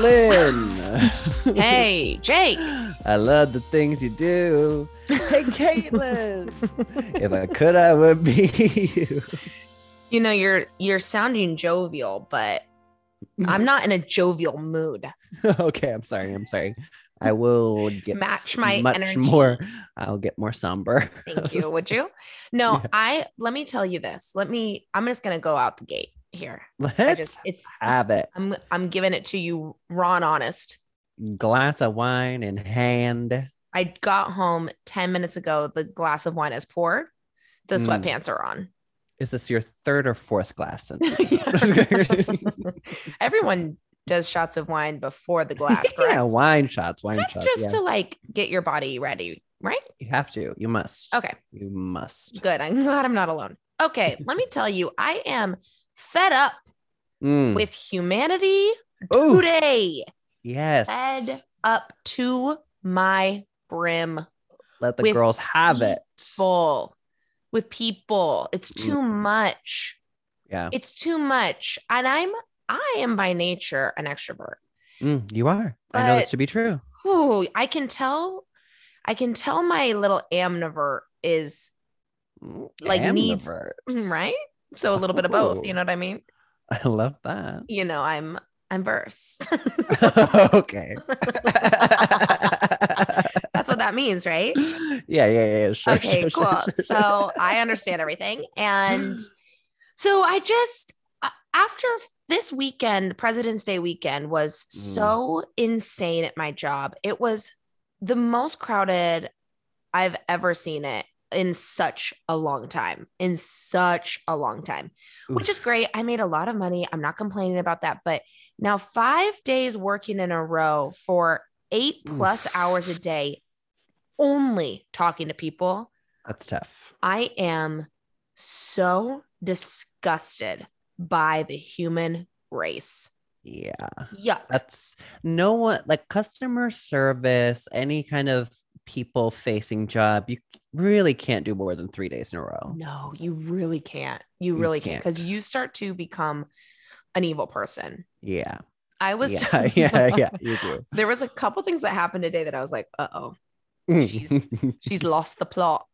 Hey. Caitlin. Hey, Jake. I love the things you do. Hey, Caitlin. if I could, I would be you. You know, you're you're sounding jovial, but I'm not in a jovial mood. okay, I'm sorry. I'm sorry. I will get Match my much energy. more. I'll get more somber. Thank you. Would you? No, Yeah. I let me tell you this. Let me I'm just gonna go out the gate here. Let's I just it's have it. I'm I'm giving it to you raw and honest. Glass of wine in hand. I got home 10 minutes ago. The glass of wine is poured. The Mm. sweatpants are on. Is this your third or fourth glass? Everyone does shots of wine before the glass, correct? yeah, wine shots. Wine shots. just to like get your body ready, right? You have to. You must. Okay, You must. good. I'm glad I'm not alone. Okay, let me tell you, I am fed up Mm. with humanity Ooh, today. yes. Fed up to my brim, Let the girls have it. full with people. It's too Mm. much. Yeah. It's too much. And I'm I am by nature an extrovert. Mm, you are. I know this to be true. Ooh, I can tell I can tell my little amnivert is like needs- right. So a little bit of both. Oh. You know what I mean? I love that. You know, I'm I'm versed. okay. That's what that means, right? yeah, yeah, yeah. Sure, okay, sure, cool. sure. So I understand everything. And so I just, after this weekend, President's Day weekend was Mm. so insane at my job. It was the most crowded I've ever seen it in such a long time, in such a long time, which is great. I made a lot of money. I'm not complaining about that. But now, five days working in a row for eight Oof. plus hours a day, only talking to people. That's tough. I am so disgusted by the human race. Yeah. Yuck. That's no one like customer service, any kind of people facing job. You really can't do more than three days in a row. No, you really can't. You You really can't because you start to become an evil person. Yeah. I was, Yeah. Yeah. Yeah. You do. there was a couple things that happened today that I was like, uh oh, She's- she's lost the plot.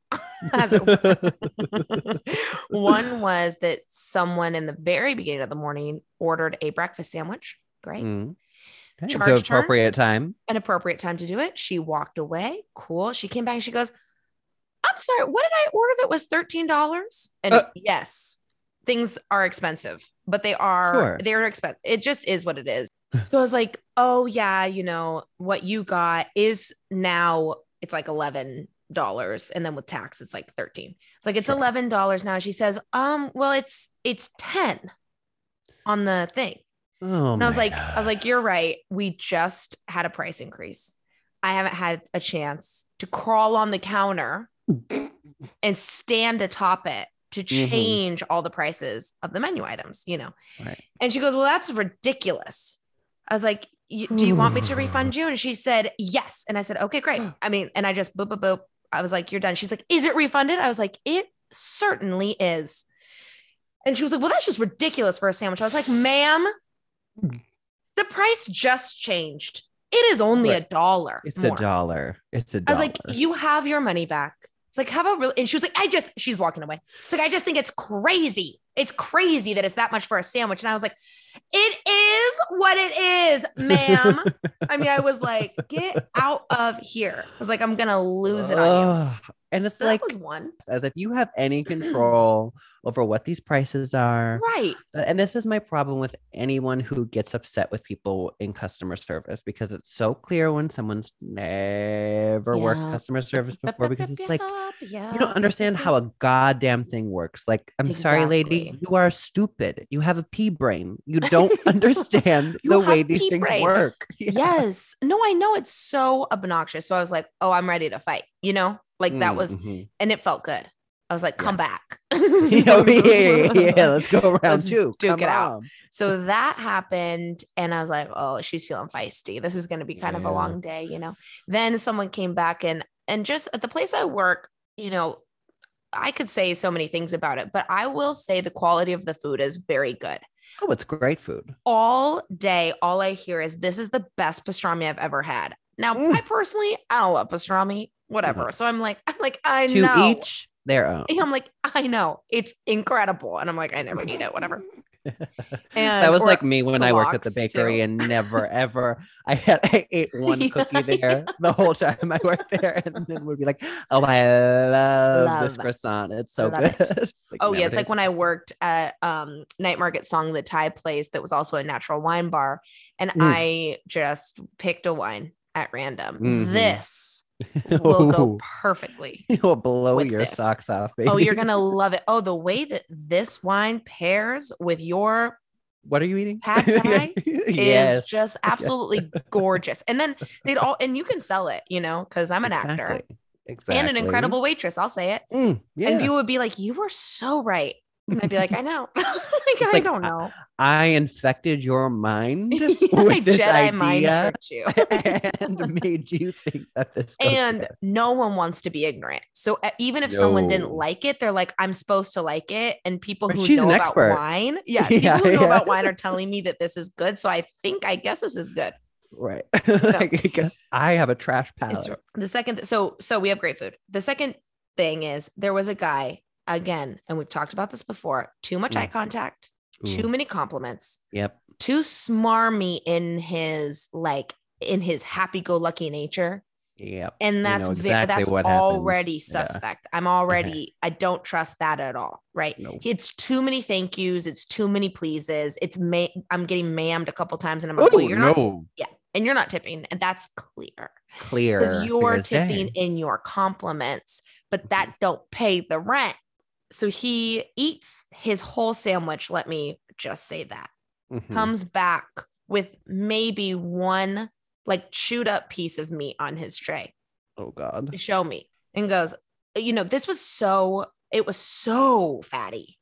As it were. One was that someone in the very beginning of the morning ordered a breakfast sandwich. Great. Mm. Okay, so Charged her. appropriate time. An appropriate time to do it. She walked away. Cool. She came back and she goes, I'm sorry, what did I order that was $13? And Uh. yes, things are expensive, but they are, Sure. they're expensive. It just is what it is. so I was like, oh, yeah, you know, what you got is now it's like $11. And then with tax, it's like 13. It's like, it's Sure. $11 now. She says, um, well, it's, it's 10 on the thing. Oh, And I was like, I was like, you're right. We just had a price increase. I haven't had a chance to crawl on the counter and stand atop it to Mhm. change all the prices of the menu items, you know. Right. And she goes, Well, that's ridiculous. I was like, Do you want me to refund you? And she said, Yes. And I said, Okay, great. I mean, and I just boop, boop, boop. I was like, You're done. She's like, Is it refunded? I was like, It certainly is. And she was like, Well, that's just ridiculous for a sandwich. I was like, Ma'am, the price just changed. It is only a dollar. it's more. a dollar. It's a I dollar. was like, you have your money back. It's like, how about really? And she was like, I just, she's walking away. It's like, I just think it's crazy. It's crazy that it's that much for a sandwich. And I was like, it is what it is, ma'am. I mean, I was like, get out of here. I was like, I'm going to lose it on you. And it's So like, was one. as if you have any control over what these prices are. Right. Uh, And this is my problem with anyone who gets upset with people in customer service because it's so clear when someone's never worked customer service before because it's like yeah. you don't understand how a goddamn thing works. Like, I'm sorry, lady, you are stupid. You have a pea brain. You don't understand You the way these things brain. work. Yeah. Yes. No, I know it's so obnoxious. So I was like, oh, I'm ready to fight, you know? Like that was, Mhm. and it felt good. I was like, come back. yeah, yeah, yeah, yeah. Let's go around Let's two. duke Come it out. So that happened. And I was like, oh, she's feeling feisty. This is going to be kind of a long day, you know? Then someone came back and, and just at the place I work, you know, I could say so many things about it, but I will say the quality of the food is very good. Oh, it's great food. All day, all I hear is this is the best pastrami I've ever had. Now, Mm. I personally, I don't love pastrami, whatever. So I'm like, I'm like, I to know. each their own. I'm like, I know it's incredible. And I'm like, I never need it, whatever. And that was like me when I worked at the bakery too. and never ever I had I ate one Yeah, cookie there yeah. the whole time I worked there and then would be like, oh I love, this croissant. It's so good. it. Like, Oh yeah, it's like when I worked at um Night Market Song the Thai place that was also a natural wine bar, and Mm. I just picked a wine at random. Mhm. This will go perfectly. It will blow your this. socks off, baby. Oh, you're gonna love it. Oh, the way that this wine pairs with your What are you eating? Pad Thai yes. is just absolutely gorgeous. And then they'd all and you can sell it, you know, because I'm an actor Exactly. Exactly. and an incredible waitress. I'll say it. Mm, yeah. And people would be like, "You were so right." And I'd be like, "I know." like, I like, don't know. I infected your mind with I this Jedi idea you. and made you think that this and together. no one wants to be ignorant. So even if someone didn't like it, they're like, "I'm supposed to like it." And people who she's know an about expert. wine, yeah, people Yeah, who know yeah. about wine are telling me that this is good. So I think, I guess this is good. right. I guess I have a trash palate. the second, so so we have great food. The second thing is there was a guy again, and we've talked about this before. Too much Mm. eye contact, too many compliments, Yep. too smarmy in his like in his happy-go-lucky nature. Yep. and that's exactly that's what happens. already Yeah. suspect. I'm already I don't trust that at all. Right? No. It's too many thank yous. It's too many pleases. It's ma- I'm getting mammed a couple times, and I'm like, well, Oh you're not, no. and you're not tipping, and that's clear Clear. because you're tipping day. in your compliments, but that don't pay the rent. So he eats his whole sandwich. Let me just say that Mhm. comes back with maybe one like chewed up piece of meat on his tray Oh God. to show me and goes, you know, this was so, it was so fatty.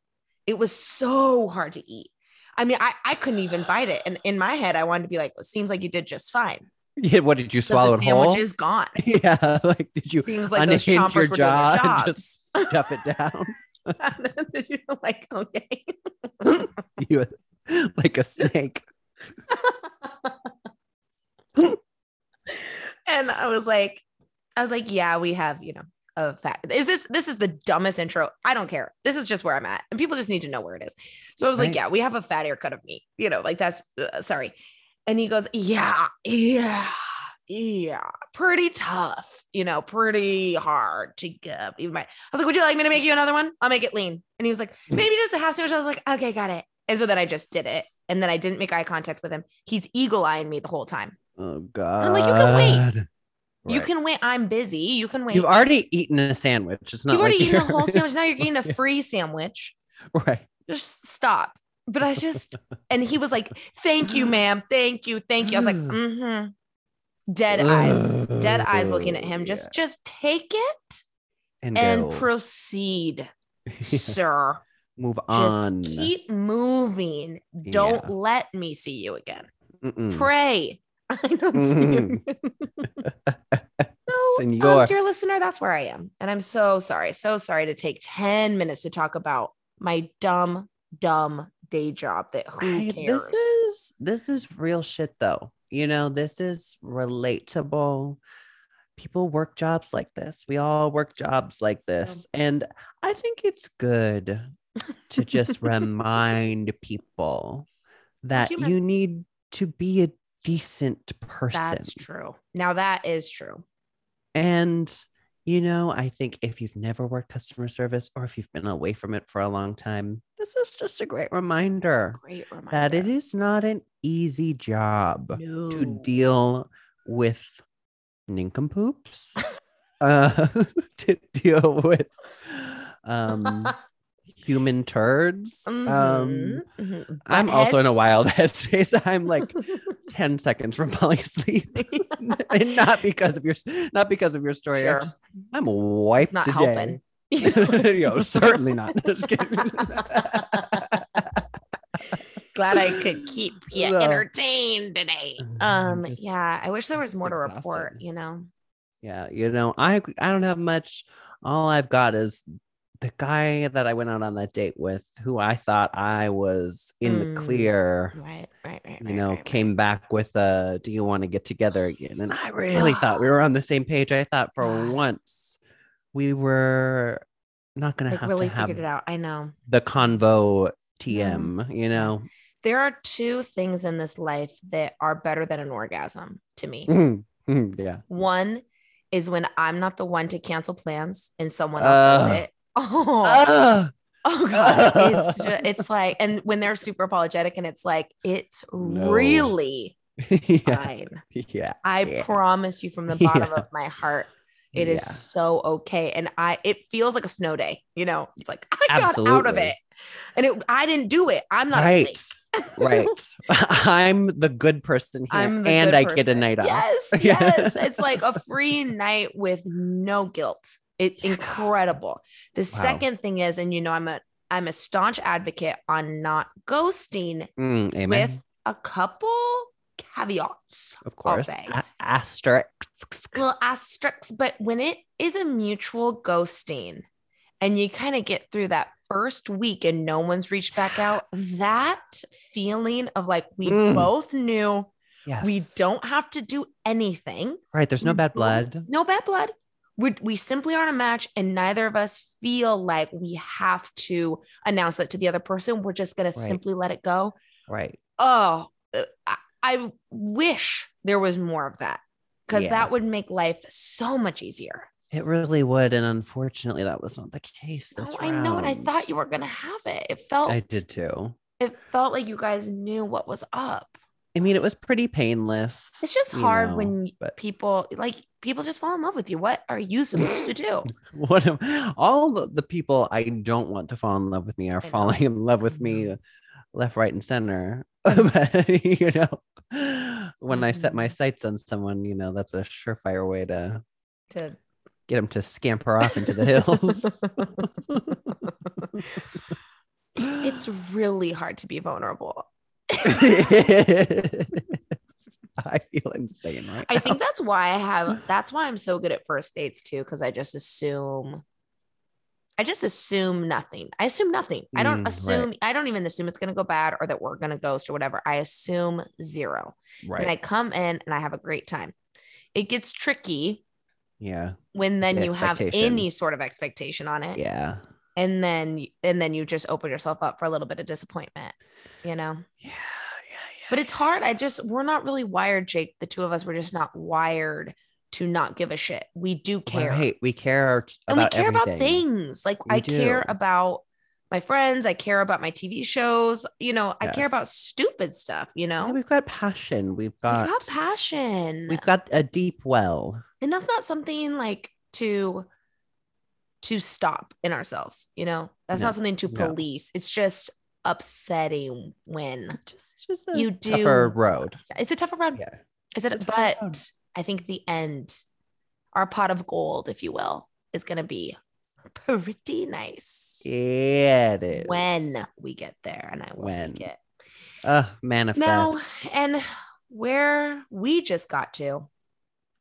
It was so hard to eat. I mean, I, I couldn't even bite it. And in my head, I wanted to be like, well, seems like you did just fine. Yeah. What did you swallow the it whole? sandwich is gone. yeah. Like did you Seems like those unhinge chompers your were doing their jaw and just stuff it down? Did you like, okay. you like a snake. and I was like, I was like, yeah, we have, you know, a fat. Is this this is the dumbest intro? I don't care. This is just where I'm at, and people just need to know where it is. So I was like, yeah, we have a fattier cut of meat. You know, like that's uh, sorry. And he goes, yeah, yeah, yeah, pretty tough. You know, pretty hard to get. Even my, I was like, would you like me to make you another one? I'll make it lean. And he was like, Mm. maybe just a half sandwich. I was like, okay, got it. And so then I just did it, and then I didn't make eye contact with him. He's eagle eyeing me the whole time. Oh God. I'm like, you can wait. You can wait. I'm busy. You can wait. You've already eaten a sandwich. It's not You've already like eaten a you're- whole sandwich. Now you're getting a free sandwich. right. Just stop. But I just, and he was like, thank you, ma'am. Thank you. Thank you. I was like, mm-hmm. Dead eyes. Dead eyes looking at him. Just, just take it and, and proceed, sir. move on Just keep moving. Don't Yeah. let me see you again. Mm-mm. Pray. I don't see you. so, um, dear listener, that's where I am. And I'm so sorry. So sorry to take 10 minutes to talk about my dumb, dumb day job that who I- cares? this is this is real shit though. You know, this is relatable. People work jobs like this. We all work jobs like this. And I think it's good to just remind people that human. you need to be a decent person. That's true. Now that is true. And, you know, I think if you've never worked customer service or if you've been away from it for a long time, this is just a great reminder Great reminder. that it is not an easy job to deal with nincompoops, uh, to deal with um, human turds. Um, Mhm, mhm. I'm also in a wild headspace. I'm like 10 seconds from falling asleep. and not because of your not because of your story. Sure. I'm just I'm wiped It's not today. helping. you know, certainly not. Just kidding. Glad I could keep you No. entertained today. Um, yeah, I wish there was more to report, you know. yeah, you know, I I don't have much. All I've got is the guy that I went out on that date with, who I thought I was in Mm. the clear, Right, right, right. you right, know, right, right. came back with a "Do you want to get together again?" And I really thought we were on the same page. I thought for God. once we were not going to have really to have figured it out. I know. the convo TM. You know, There are two things in this life that are better than an orgasm to me. Mhm. Mhm. yeah. One is when I'm not the one to cancel plans and someone else does it. Oh, Ah! oh god, it's ju- it's like, and when they're super apologetic, and it's like it's No. really yeah. fine. Yeah. I Yeah. promise you from the bottom Yeah. of my heart, it is so okay. And I, it feels like a snow day. You know, it's like I got out of it, and it, I didn't do it. I'm not right. right. I'm the good person here, and I get a night off. Yes, yes. It's like a free night with no guilt. It incredible. The second thing is, and you know, I'm a I'm a staunch advocate on not ghosting Mm, with a couple caveats. of course, I'll say. A- asterisks. Little asterisks, but when it is a mutual ghosting and you kind of get through that first week and no one's reached back out, that feeling of like we Mm. both knew Yes. we don't have to do anything. Right. There's no bad blood. No bad blood. We, we simply aren't a match, and neither of us feel like we have to announce that to the other person. We're just going to simply let it go. Right. Oh, uh, I, I wish there was more of that because Yeah. that would make life so much easier. It really would. And unfortunately, that was not the case. This Oh, I know, and I thought you were going to have it. It felt, I did too. it felt like you guys knew what was up. I mean, it was pretty painless. It's just hard know, when but people like people just fall in love with you. What are you supposed to do? what am- all the, people I don't want to fall in love with me are falling in love with me left, right, and center. but you know, when I set my Mhm. sights on someone, you know, that's a surefire way to To get them to scamper off into the hills. it's really hard to be vulnerable. I feel insane right I now. think that's why I have that's why I'm so good at first dates too, because I just assume I just assume nothing. I assume nothing. I don't Mm, right. assume I don't even assume it's gonna go bad or that we're gonna ghost or whatever. I assume zero. right. And I come in and I have a great time. It gets tricky yeah. when then The you have any sort of expectation on it. Yeah. And then and then you just open yourself up for a little bit of disappointment, you know? Yeah. Yeah. Yeah. But it's hard. I just we're not really wired, Jake. The two of us, we're just not wired to not give a shit. We do care. Right. We care and we care about things. Like We I care about my friends, I care about my TV shows, you know, I care about stupid stuff, you know. Yeah, we've got passion. We've got, we got, got passion. We've got a deep well. and that's not something like to to stop in ourselves, you know. That's No, not something to no. police. It's just upsetting when Just, just a You tougher do- road. it's a tougher road. Yeah. Is it? It's a tough road. But I think the end, our pot of gold, if you will, is going to be pretty nice Yeah, it is. when we get there, and I will When. speak it Uh, manifest. now. And where we just got to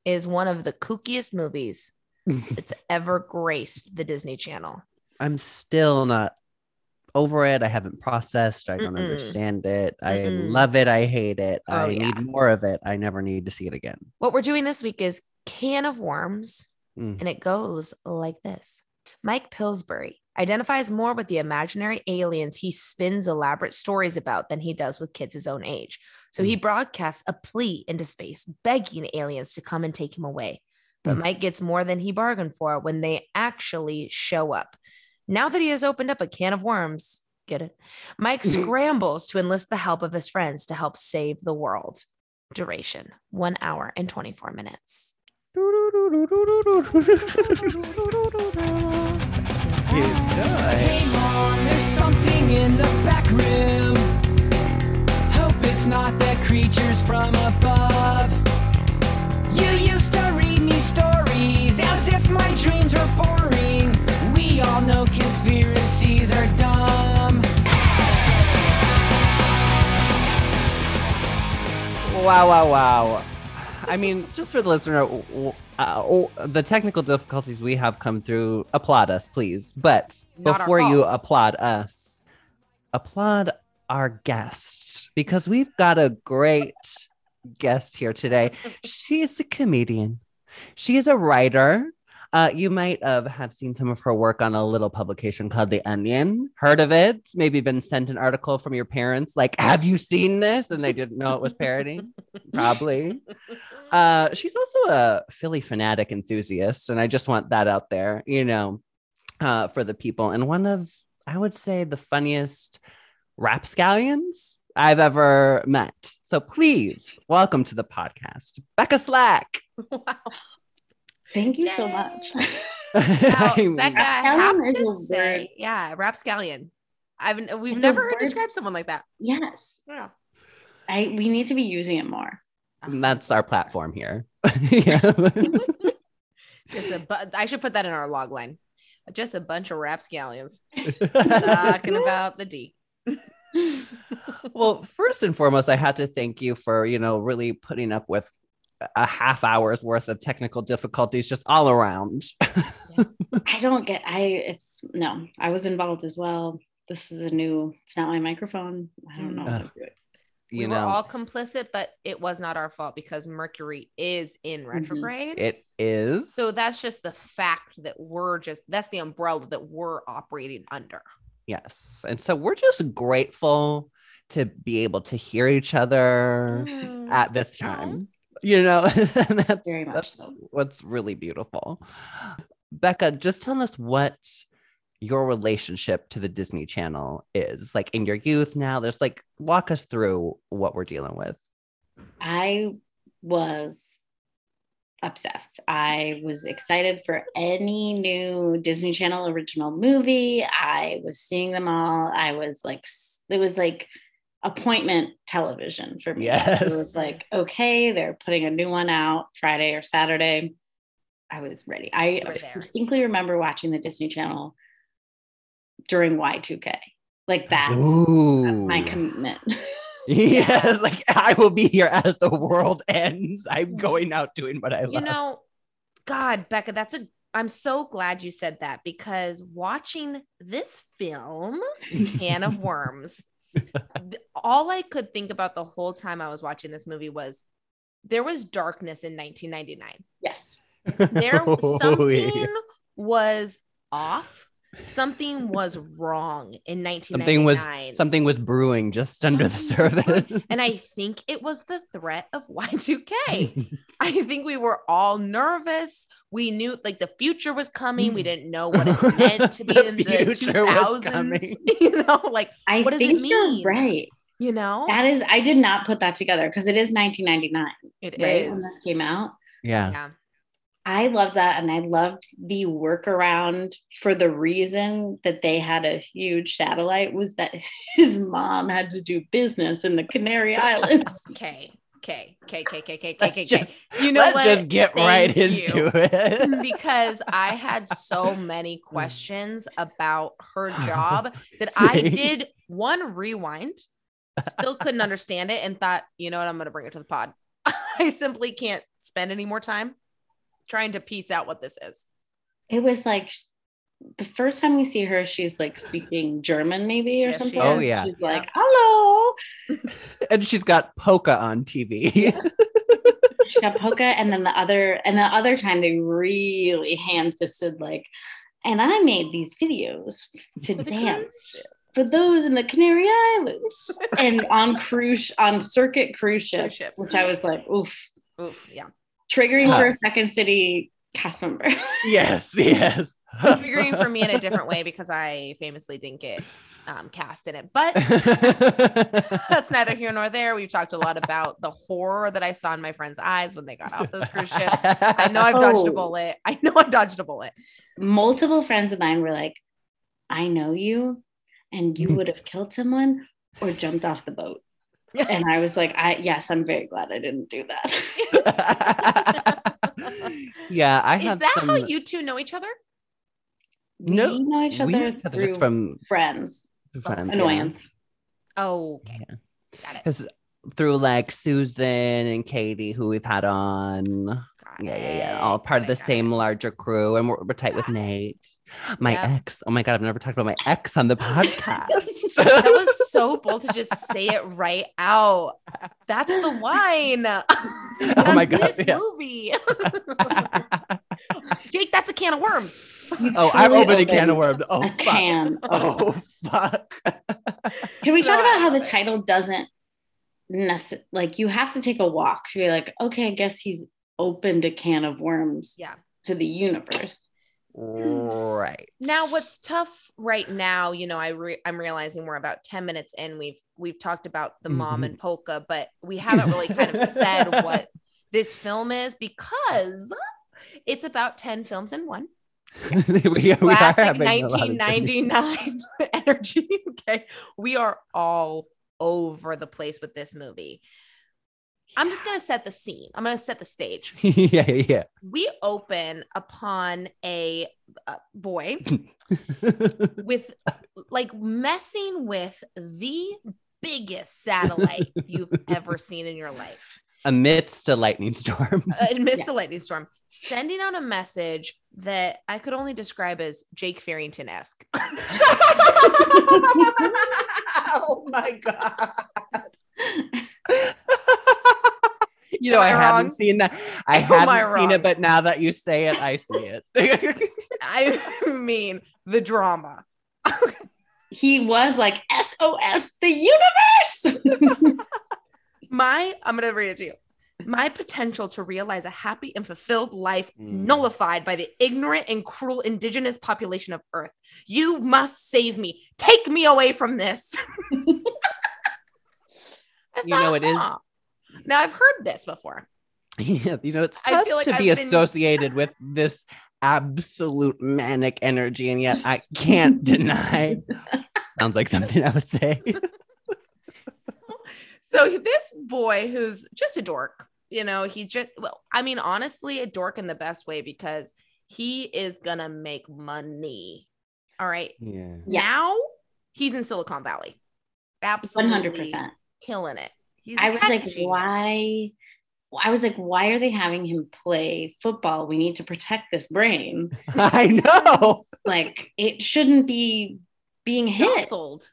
is one of the kookiest movies that's ever graced the Disney Channel. I'm still not over it. I haven't processed. I don't Mm-mm. understand it. I Mm-mm. love it. I hate it. Oh, I yeah. need more of it. I never need to see it again. What we're doing this week is Can of Worms, Mm. and it goes like this Mike Pillsbury identifies more with the imaginary aliens he spins elaborate stories about than he does with kids his own age. So he broadcasts a plea into space, begging aliens to come and take him away. But Mm. Mike gets more than he bargained for when they actually show up. Now that he has opened up a can of worms, get it? Mike scrambles to enlist the help of his friends to help save the world. Duration one hour and 24 minutes. Hey mom, there's something in the back room. Hope it's not the creatures from above. You used to read me stories as if my dreams were boring. We all know conspiracies are dumb. Wow, wow, wow. I mean, just for the listener, w- w- uh, oh, the technical difficulties we have come through, applaud us, please. But Not before you applaud us, applaud our guest because we've got a great guest here today. She is a comedian. She is a writer. Uh, you might have, have seen some of her work on a little publication called The Onion. Heard of it? Maybe been sent an article from your parents, like, "Have you seen this?" And they didn't know it was parody. Probably. Uh, she's also a Phillie Phanatic enthusiast, and I just want that out there, you know, uh, for the people. And one of, I would say, the funniest rapscallions I've ever met. So please welcome to the podcast, Becca Slack. wow. Thank you so much. Now, I mean, Becca, I have Rapscallion is to say, word. yeah, rapscallion. I've we've It's never heard word- describe someone like that. yes, Yeah. I we need to be using it more. that's our platform here. yeah. Just a bu- I should put that in our log line. Just a bunch of rapscallions talking about the D. well, first and foremost, I had to thank you for, you know, really putting up with a half hour's worth of technical difficulties just all around. I don't get. I it's no. I was involved as well. This is a new. It's not my microphone. I don't know how to do it. you we know, were all complicit, but it was not our fault because Mercury is in mm-hmm. retrograde. it is. So that's just the fact that we're just that's the umbrella that we're operating under. yes. And so we're just grateful to be able to hear each other mm. at this time. You know, that's, Very much that's so. what's really beautiful. Becca, just tell us what your relationship to the Disney Channel is like in your youth now. There's like, walk us through what we're dealing with. I was obsessed. I was excited for any new Disney Channel original movie. I was seeing them all. I was like, it was like appointment television for me. Yes. It was like, okay, they're putting a new one out Friday or Saturday. I was ready. I distinctly remember watching the Disney Channel during Y2K. Like that's my commitment. Yes, like I will be here as the world ends. I'm going out doing what I love. You know, God, Becca, that's a I'm so glad you said that because watching this film, Can of Worms, th- all I could think about the whole time I was watching this movie was there was darkness in 1999. yes. There Oh, something yeah. was off. Something was wrong in 1999. something was something was brewing just under the surface. and I think it was the threat of Y2K. I think we were all nervous. We knew like the future was coming. We didn't know what it meant to be The in the future was 2000s. coming. You know, like, I What does it mean? you're right. you know, That is, I did not put that together because it is 1999, it right? is. When this came out. yeah. Yeah. I loved that. And I loved the workaround for the reason that they had a huge satellite was that his mom had to do business in the Canary Islands. Okay. Okay. Okay. Okay. Okay. Okay. Let's Okay. just You know let's what? just get right into it. because I had so many questions about her oh, job that I did one rewind, still couldn't understand it, and thought, you know what, I'm going to bring it to the pod. I simply can't spend any more time trying to piece out what this is. It was like the first time we see her, she's like speaking German, maybe, or Yes, something. Oh, yeah. She's like, hello. and she's got Polka on TV. She got polka. And then the other, and the other time they really hand fisted, like, and I made these videos to the dance for those in the Canary Islands and on cruise, on circuit cruise ships, Cruise ships. which I was like, oof, Oof, yeah. Triggering Tough. for a second city cast member. yes, yes. Triggering for me in a different way because I famously didn't get um, cast in it. But that's neither here nor there. We've talked a lot about the horror that I saw in my friends' eyes when they got off those cruise ships. I know I've dodged a Oh. bullet. I know I dodged a bullet. Multiple friends of mine were like, I know you, and you would have killed someone or jumped off the boat. And I was like, I yes, I'm very glad I didn't do that. yeah, I Is that some. how you two know each other? No, we know each other, know each other through just from friends. friends. yeah. Annoyance. Oh, okay. Yeah. Got it. Because through like Susan and Katie, who we've had on. Got Yeah, yeah, yeah. All part of the same it. larger crew, and we're, we're tight with Nate, my Yep. ex. Oh my god, I've never talked about my ex on the podcast. that was so bold to just say it right out. That's the wine. oh my god! This yeah. movie. Jake, that's a can of worms. Oh, I'm Truly opening a can of worms. Oh fuck! can. Oh fuck! Can we talk No, about how the it. title doesn't necessarily like you have to take a walk to be like, okay, I guess he's opened a can of worms Yeah. to the universe. Right. Now, what's tough right now, you know, I re- I'm realizing we're about 10 minutes in. We've we've talked about the mom Mhm. and polka, but we haven't really kind of said what this film is because it's about 10 films in one. we, we Classic having a lot of 1999 energy. Okay. We are all over the place with this movie. I'm just going to set the scene. I'm going to set the stage. yeah, yeah, We open upon a, uh boy with like messing with the biggest satellite you've ever seen in your life Amidst a lightning storm. uh, amidst a lightning storm, sending out a message that I could only describe as Jake Farrington esque. oh my god. You know, I, I haven't wrong? seen that. I Am haven't seen it, but now that you say it, I see it. I mean, the drama. He was like SOS the universe. My, I'm going to read it to you. My potential to realize a happy and fulfilled life Mm. nullified by the ignorant and cruel indigenous population of Earth. You must save me. Take me away from this. You know, it is- huh. Now I've heard this before. yeah, you know, it's I tough feel like to be I've been- associated with this absolute manic energy, and yet I can't deny. Sounds like something I would say. So this boy who's just a dork, you know, he just well, I mean, honestly, a dork in the best way because he is gonna make money. All right. Yeah. Yeah. Now he's in Silicon Valley. Absolutely hundred percent. killing it. He's a I was like, genius. why? I was like, why are they having him play football? We need to protect this brain. I know. Like, it shouldn't be being hit. Canceled.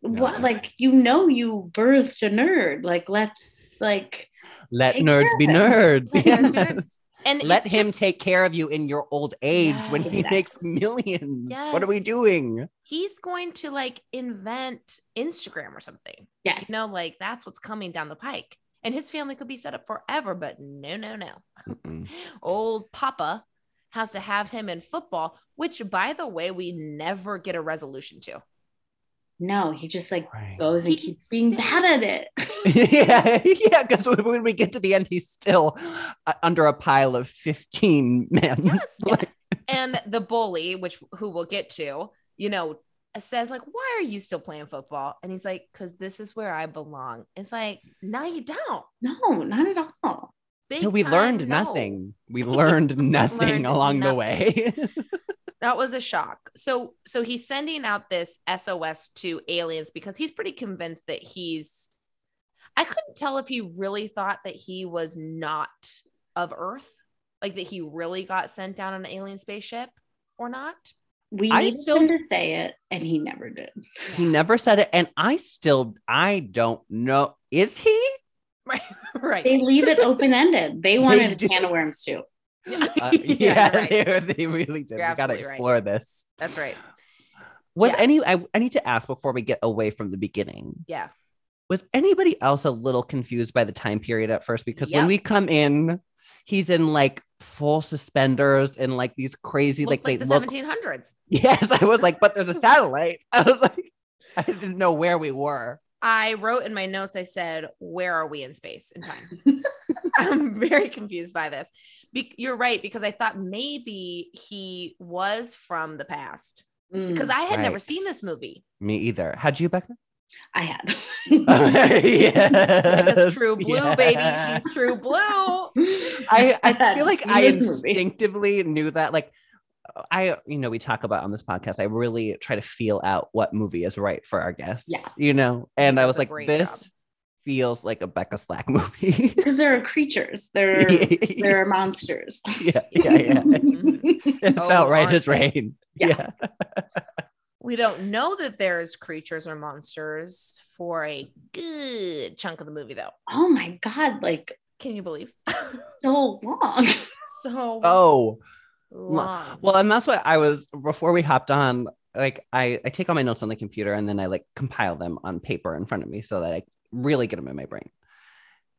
What? No. Like, you know, you birthed a nerd. Like, let's like Let nerds be nerds. Let nerds be Yes. nerds. And Let him just- take care of you in your old age when he makes Yes. millions. What are we doing? He's going to like invent Instagram or something. yes, You know, like that's what's coming down the pike. And his family could be set up forever, but no, no, no. Old Papa has to have him in football, which, by the way, we never get a resolution to. No, he just like Right. goes and He keeps being still- bad at it. yeah, yeah. Because when, when we get to the end, he's still uh, under a pile of fifteen men. Yes, Like, yes. And the bully, which who we'll get to, you know, says like, "Why are you still playing football?" And he's like, "Cause this is where I belong." It's like, no, you don't. no, not at all. Big no, we time learned no. nothing. We learned nothing Learned along the way. That was a shock. So, so he's sending out this SOS to aliens because he's pretty convinced that he's. I couldn't tell if he really thought that he was not of Earth, like that he really got sent down on an alien spaceship or not. We I needed still- him to say it, and he never did. he never said it, and I still, I don't know. Is he? Right, right. They leave it open ended. They wanted do. a can of worms too. Uh, Yeah, yeah, right. they, they really did. You're we gotta absolutely right. explore this. That's right. Was Yeah. any? I, I need to ask before we get away from the beginning. Yeah. Was anybody else a little confused by the time period at first? Because when we come in, he's in like full suspenders and like these crazy, Looked like, like, they the look. 1700s. Yes, I was like, but there's a satellite. I was like, I didn't know where we were. I wrote in my notes, I said, Where are we in space and time? I'm very confused by this. Be- you're right, because I thought maybe he was from the past Mm, because I had never seen this movie. Me either. Had you back then? I had. yes, Because true blue, yeah. baby. She's true blue. I, I feel like I this movie. instinctively knew that. Like, I, you know, we talk about on this podcast, I really try to feel out what movie is right for our guests. Yeah. You know, and I does was like, this job. feels like a Becca Slack movie. Because there are creatures. There are, there are monsters. yeah, yeah, yeah. Mm-hmm. It Oh, felt right as rain. Yeah. yeah. We don't know that there's creatures or monsters for a good chunk of the movie, though. oh my god, like Can you believe? so long. so Oh, long. well, and that's what I was before we hopped on. Like, I I take all my notes on the computer and then I like compile them on paper in front of me so that I really get them in my brain.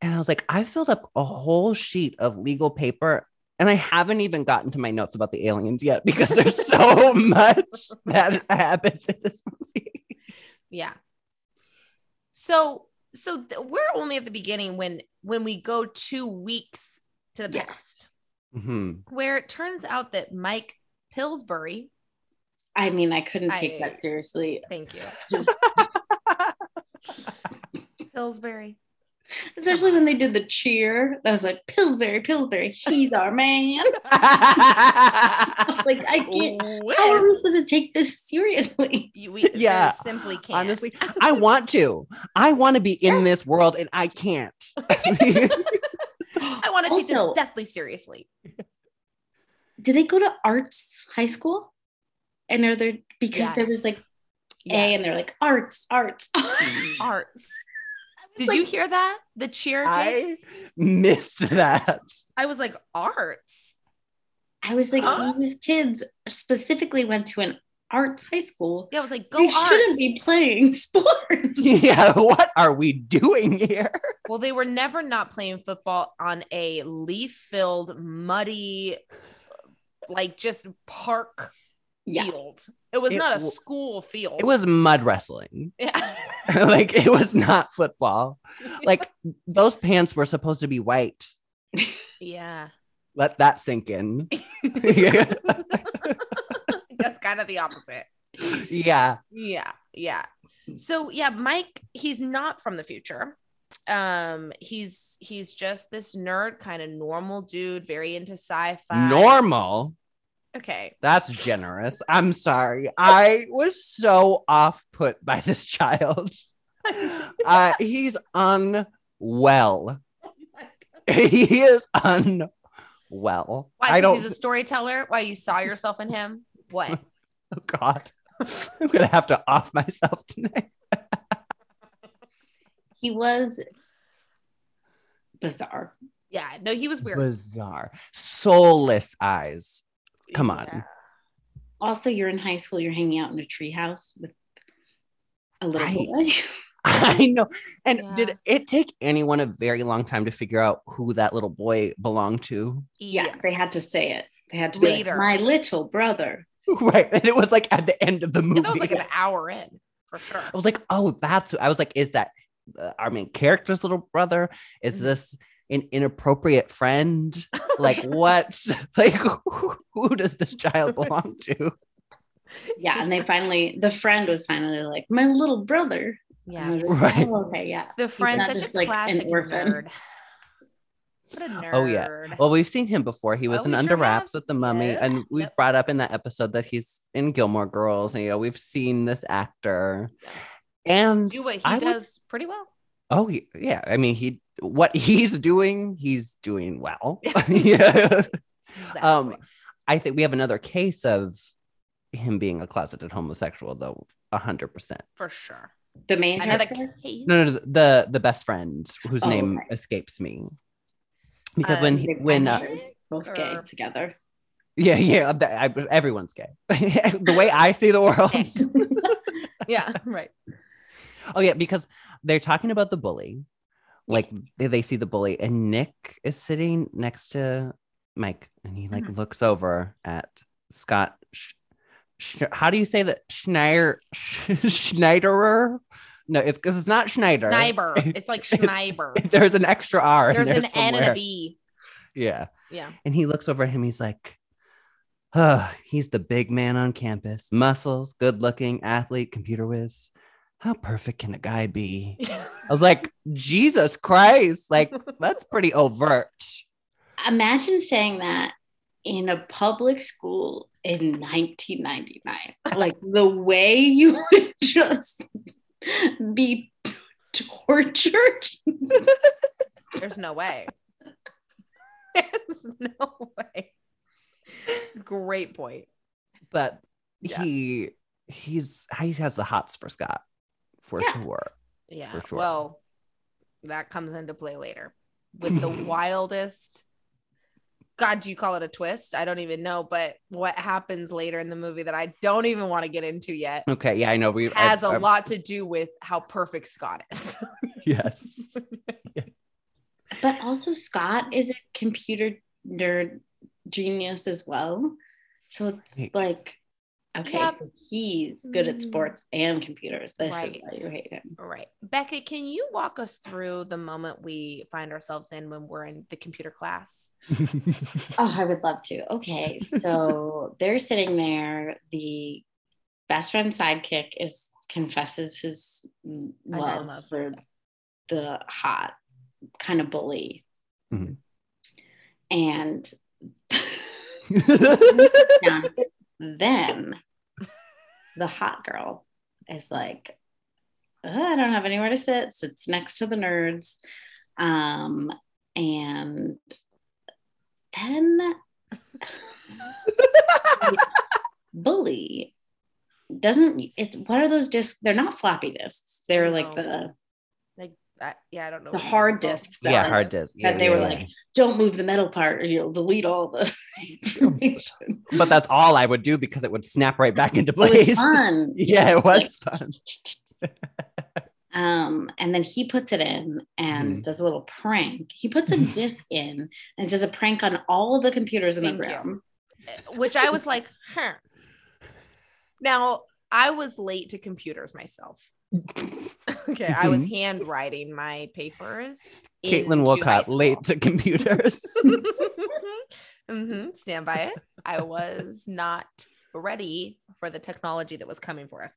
And I was like, I filled up a whole sheet of legal paper. And I haven't even gotten to my notes about the aliens yet because there's so much that happens in this movie. Yeah. So so th- we're only at the beginning when when we go two weeks to the Yes. past, Mhm. where it turns out that Mike Pillsbury, I mean, I couldn't take I- that seriously. thank you, Pillsbury, Especially when they did the cheer. That was like Pillsbury, Pillsbury, he's our man. like I can't how are we supposed to take this seriously? We, Yeah, yeah, simply can't. Honestly, I want to. I want to be in this world and I can't. I want to take this deathly seriously. Did they go to arts high school? And are there because there was Yes. like A and they're like arts, arts, arts. Did like- you hear that? The cheer. Jake? I missed that. I was like, arts. I was like, Huh? these kids specifically went to an arts high school. Yeah, I was like, go They arts. shouldn't be playing sports. Yeah, what are we doing here? Well, they were never not playing football on a leaf-filled, muddy, like just park Yeah. field. It was It not a school field. It was mud wrestling. Yeah. like it was not football. Like those pants were supposed to be white. yeah. Let that sink in. That's kind of the opposite. yeah. Yeah, yeah. So yeah, Mike, he's not from the future. Um, he's he's just this nerd, kind of normal dude, very into sci-fi. Normal. Okay. That's generous. I'm sorry. I was so off put by this child. Uh, he's unwell. he is unwell. Why? I Because don't. he's a storyteller. Why you saw yourself in him? What? oh God, I'm gonna have to off myself tonight. He was bizarre. Yeah. No, he was weird. Bizarre, soulless eyes. Come on. Yeah. Also, you're in high school, you're hanging out in a treehouse with a little Right. boy. I know. And Yeah. did it take anyone a very long time to figure out who that little boy belonged to? yes, they had to say it. They had to be Later. like, my little brother. Right. And it was like at the end of the movie. Yeah, that was like an hour in for sure. I was like, oh, that's. I was like, is that uh, our main character's little brother? Is Mhm. this an inappropriate friend? Like what? like who, who does this child belong to? Yeah, and they finally, the friend was finally like, my little brother. Yeah. like, Right. "Oh, okay, yeah. The friend, such just a like an classic orphan. nerd. What a nerd. Oh, yeah. Well, we've seen him before. He was Oh, in Under sure Wraps have. with the Mummy, Yep, and we've yep. brought up in that episode that he's in Gilmore Girls, and you know we've seen this actor. And Do what he I would- does pretty well. oh yeah, I mean he what he's doing, he's doing well. yeah. Exactly. Um, I think we have another case of him being a closeted homosexual, though, a hundred percent. for sure. The main Another character? case. No, no, the the best friend whose Oh, name okay. escapes me. Because Uh, when They when uh, both- both gay or- together. yeah yeah the- I, everyone's gay. the way I see the world. Yeah, right. oh yeah, because they're talking about the bully. Like they, they see the bully, and Nick is sitting next to Mike, and he like Mhm. looks over at Scott. Sch- Sch- how do you say that? Schneider Schneiderer? No, it's because it's not Schneider. Schneiber. It's like Schneiber. There's an extra R. There's there an N and a B. Yeah. Yeah. And he looks over at him. He's like, oh, he's the big man on campus. Muscles, good looking, athlete, computer whiz. How perfect can a guy be? I was like, Jesus Christ. Like, that's pretty overt. Imagine saying that in a public school in 1999. Like the way you would just be tortured. There's no way. There's no way. Great point. but Yeah. he he's he has the hots for Scott for Yeah. sure. Yeah. For sure. Well, that comes into play later with the wildest. God, do you call it a twist? I don't even know. But what happens later in the movie that I don't even want to get into yet Okay, yeah, I know. We has a a lot to do with how perfect Scott is. Yes. But also, Scott is a computer nerd genius as well. So Hey. it's like, okay, Yeah. so he's good at Mm. sports and computers. This Right. is why you hate him. right. Becca, can you walk us through the moment we find ourselves in when we're in the computer class? Oh, I would love to. Okay, so they're sitting there. The best friend sidekick is confesses his I don't love love for the hot kind of bully, Mhm. and yeah, then the hot girl is like, "Uh, I don't have anywhere to sit. Sits next to the nerds, um, and then bully doesn't it's what are those discs? They're not floppy disks. They're like the I, yeah, I don't know. The hard discs that yeah, are- hard disk. that Yeah, they yeah, were yeah. like don't move the metal part or you'll delete all the information but that's all I would do because it would snap right back into it was place. fun Yeah, it was fun. um and then he puts it in and Mhm. does a little prank he puts a disc in and does a prank on all of the computers in the Thank you. room which I was like, huh. Now, I was late to computers myself. Okay, I was handwriting my papers. Caitlin Wolcott, late to computers. hmm Stand by it. I was not ready for the technology that was coming for us.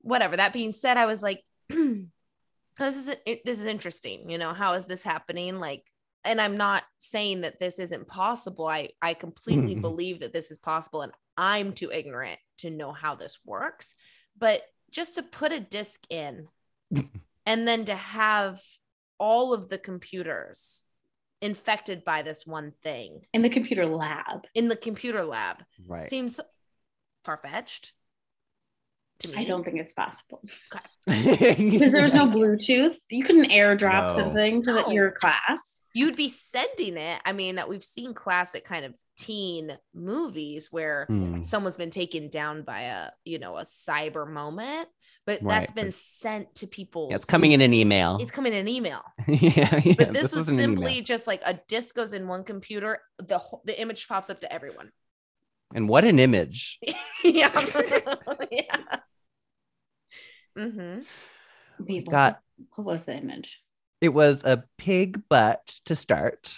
Whatever. That being said, I was like, this is it, this is interesting. You know, how is this happening? Like, and I'm not saying that this isn't possible. I I completely Mhm. believe that this is possible, and I'm too ignorant to know how this works. But just to put a disc in, and then to have all of the computers infected by this one thing in the computer lab in the computer lab right. seems far fetched to me. i don't think it's possible because because there was no bluetooth you couldn't airdrop No. something to No. your class You'd be sending it. I mean, that we've seen classic kind of teen movies where Hmm. someone's been taken down by a you know a cyber moment, but Right, that's been but- sent to people. Yeah, it's coming in an email. It's coming in an email. yeah, yeah, But this, was wasn't an email. simply just like a disc goes in one computer, the whole, the image pops up to everyone. And what an image. yeah. yeah. Mm-hmm. Wait, what, Got what was the image it was a pig butt to start.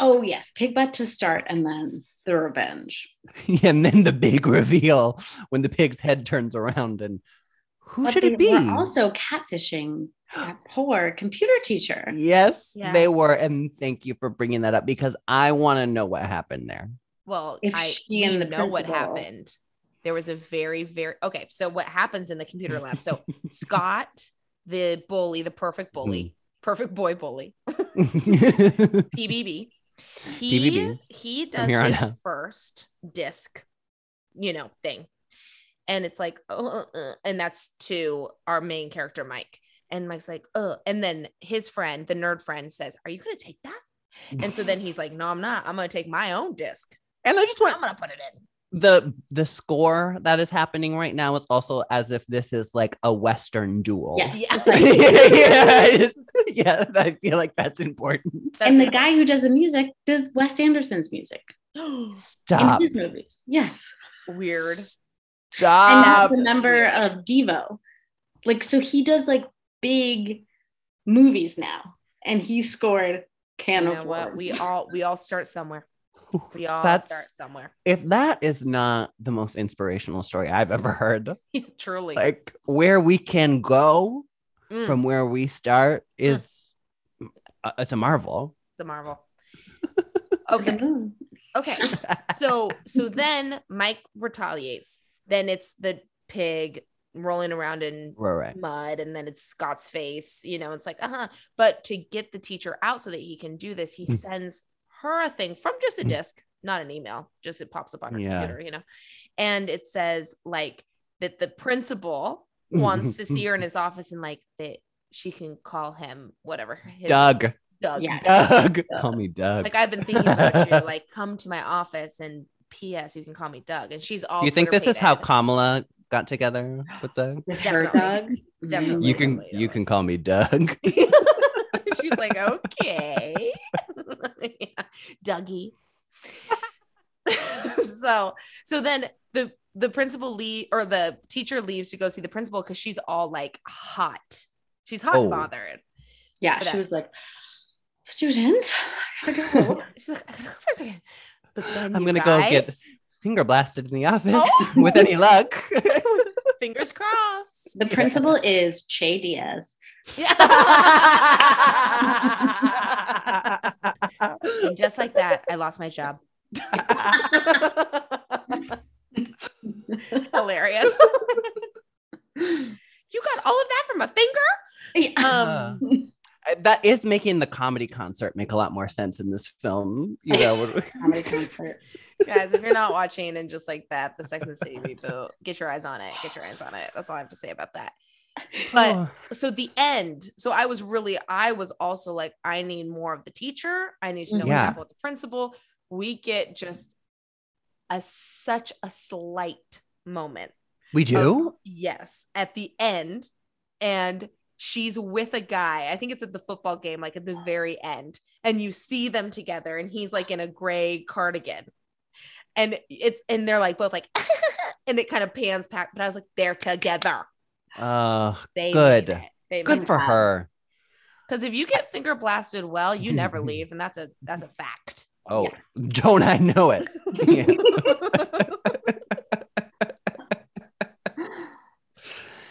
oh yes pig butt to start and then the revenge and then the big reveal when the pig's head turns around and who But should they it be? were also catfishing that poor computer teacher yes, Yeah. they were. And thank you for bringing that up because I want to know what happened there. Well, If I she we and the know what happened. There was a very, very okay. So what happens in the computer lab? So Scott, the bully, the perfect bully, hmm. Perfect boy bully, PBB. He PBB. he does his out. first disc, you know, thing, and it's like, oh, uh, uh, and that's to our main character Mike, and Mike's like, oh, and then his friend, the nerd friend, says, "Are you gonna take that?" And so then he's like, "No, I'm not. I'm gonna take my own disc. and I just want I'm gonna put it in." The the score that is happening right now is also as if this is like a western duel. Yes. Yeah. yeah, I yeah, I feel like that's important. That's and the it. guy who does the music does Wes Anderson's music Stop. in his movies. Yes. Weird. Stop. And Stop. he's a member weird. of Devo. Like, so he does like big movies now. And he scored Can You of what? We all we all start somewhere. We all That's- start somewhere. If that is not the most inspirational story I've ever heard, Truly. like where we can go Mm, from where we start is uh, it's a marvel. It's a Marvel. Okay. Okay. So so then Mike retaliates. Then it's the pig rolling around in Right, right. mud and then it's Scott's face, you know, it's like, uh-huh. But to get the teacher out so that he can do this, he Mm. sends her a thing from just a Mm. disc, not an email, just it pops up on her Yeah. computer, you know. And it says like that the principal wants to see her in his office and like that she can call him whatever his Doug. Doug. Yeah. Doug. Call me Doug. Like I've been thinking about you, like come to my office and P.S. You can call me Doug. And she's all Do you think this is how glitter-pated. Kamala got together with Doug? With her Definitely. dog. Definitely. You can you can call me Doug. She's like, okay. Yeah. Dougie. so so then the the principal leave or the teacher leaves to go see the principal because she's all like hot. She's hot and Oh. bothered. Yeah, For she that. was like, students, I gotta go. She's like, I gotta go for a second. But then I'm gonna go get finger blasted in the office Oh. with any luck. fingers crossed. the principal is Che Diaz. Yeah. And just like that, I lost my job. Hilarious. you got all of that from a finger? Um, Uh, that is making the comedy concert make a lot more sense in this film. You know, Comedy concert. guys, if you're not watching and just like that, the Sex and the City reboot, get your eyes on it. Get your eyes on it. That's all I have to say about that. But Oh, so the end. So I was really, I was also like, I need more of the teacher. I need to know Yeah. what happened with the principal. We get just a such a slight moment. we do. Yes, at the end, and she's with a guy. I think it's at the football game, like at the very end, and you see them together, and he's like in a gray cardigan, and it's and they're like both like, and it kind of pans back, but I was like, they're together. Uh, They Good. They good for her. Because if you get finger blasted well, you never leave, and that's a that's a fact. Oh, don't I know it?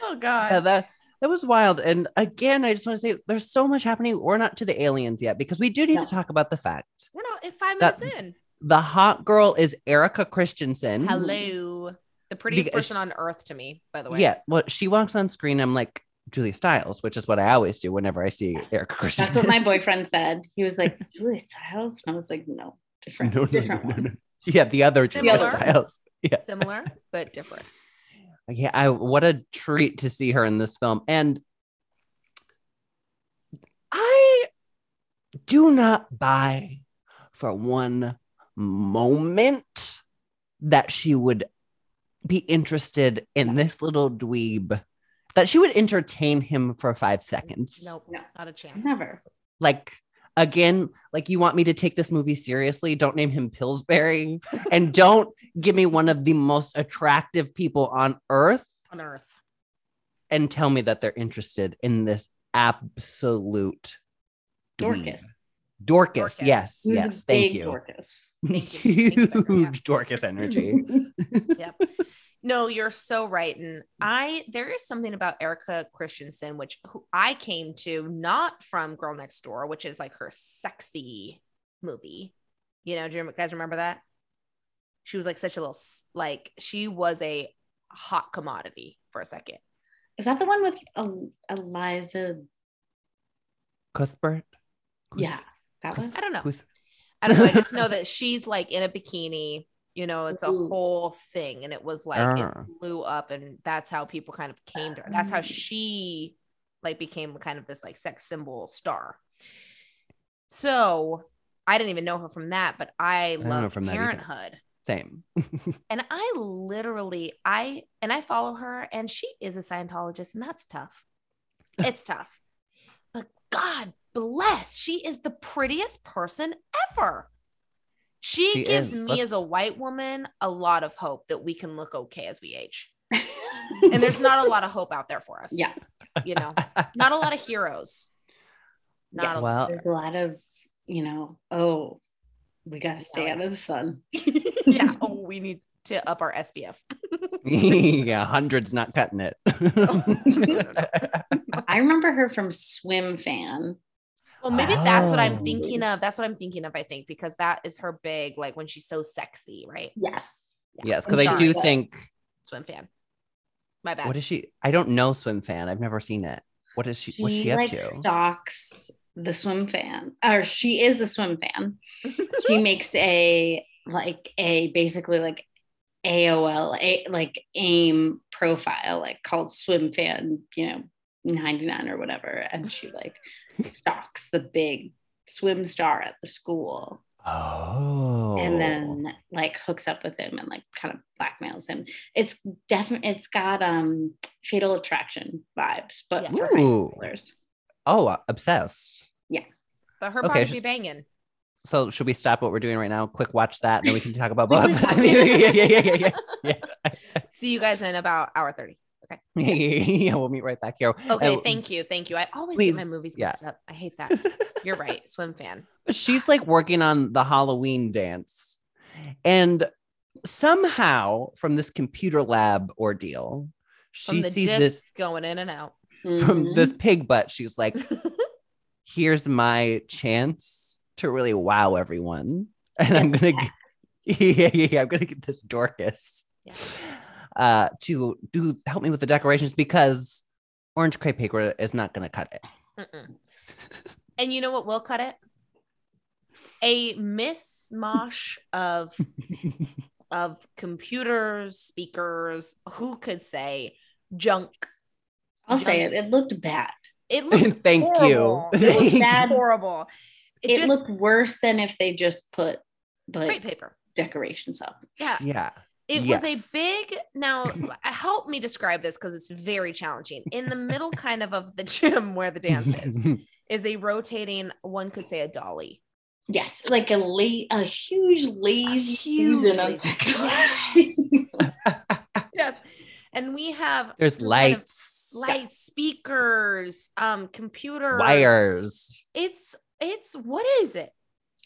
Oh God. Yeah, that that was wild. And again, I just want to say there's so much happening. We're not to the aliens yet because we do need to talk about the fact We're not five minutes in. the hot girl is Erika Christensen. Hello. The prettiest Because- person on earth to me, by the way. Yeah, well, she walks on screen. I'm like Julia Stiles, which is what I always do whenever I see Erika Christian. That's what my boyfriend said. He was like, Julia Stiles? And I was like, no, different. no, no, no, different no, one. no. Yeah, the other Julia Similar. Stiles. Yeah, Similar, but different. yeah. I what a treat to see her in this film, and I do not buy for one moment that she would be interested in this little dweeb. That she would entertain him for five seconds. Nope, No. not a chance. Never. like again like you want me to take this movie seriously don't name him pillsbury and don't give me one of the most attractive people on earth On earth. and tell me that they're interested in this absolute dweeb. Dorcas. dorcas, Dorcas. yes He was yes thank big you Dorcas. Thank you. Thank you, Yeah. huge dorcas energy Yep. No, you're so right. And I there is something about Erika Christensen, which who I came to not from Girl Next Door, which is like her sexy movie. You know, do you guys remember that? She was like such a little like she was a hot commodity for a second. Is that the one with El- Elisha? cuthbert Yeah, that one. I don't know. Cuth- I don't know. I just know that she's like in a bikini. You know, it's a Ooh. whole thing, and it was like Ah. it blew up, and that's how people kind of came to her. That's how Ah. she like became kind of this like sex symbol star. So I didn't even know her from that, but I don't love from that. Parenthood, same and I literally I and I follow her, and she is a Scientologist, and that's tough. It's tough, but God bless, she is the prettiest person ever. She, She gives is. me as a white woman a lot of hope that we can look okay as we age. And there's not a lot of hope out there for us. yeah. You know, not a lot of heroes. Not Yes. a well There's a lot of, you know, oh, we got to stay Yeah. out of the sun. yeah. Oh, we need to up our SPF. yeah hundreds not cutting it I remember her from Swim Fan. Well, maybe that's what Oh. I'm thinking oh. of. That's what I'm thinking of, I think, because that is her big, like when she's so sexy, right? Yes. yes I'm because i do sorry. think Swim fan. My bad. What is she? I don't know Swim Fan. I've never seen it. What is she? What's she up like to? stalks the swim fan, or she is the swim fan. she makes a like a basically like AOL a, like AIM profile like called swim fan, you know, 99 or whatever, and she like stalks the big swim star at the school Oh. and then like hooks up with him and like kind of blackmails him. It's definitely it's got um fatal attraction vibes, but Yeah. for high Ooh. schoolers. oh, uh, Yeah. but her Okay, body sh- be banging. So should we stop what we're doing right now? Quick, watch that, and then we can talk about We books. yeah, yeah, yeah, yeah, yeah, See you guys in about hour 30. Yeah. yeah, we'll meet right back here. Okay, And- thank you. Thank you. I always Please, get my movies yeah. mixed up. I hate that. You're right. Swim fan. She's like working on the Halloween dance, and somehow from this computer lab ordeal, From she the sees this going in and out. from Mhm. this pig butt. She's like, "Here's my chance to really wow everyone, and I'm gonna, g- yeah, yeah, yeah, I'm gonna get this Dorcas, Yeah. Uh, to do help me with the decorations because orange crepe paper is not gonna cut it." Mm-mm. And you know what will cut it? A mismosh of of computers, speakers, who could say junk. I'll say it. It looked bad. It looked Thank you. horrible. It Thank looked bad. horrible. It, It, just looked worse than if they just put great like paper. decorations up. Yeah. Yeah. It Yes. was a big now help me describe this because it's very challenging. In the middle kind of of the gym where the dance is is a rotating one could say a dolly. Yes, like a la- a huge lazy huge season lazy- technology. Yes. And we have There's some kind of lights, light speakers, um computers, wires. It's it's what is it?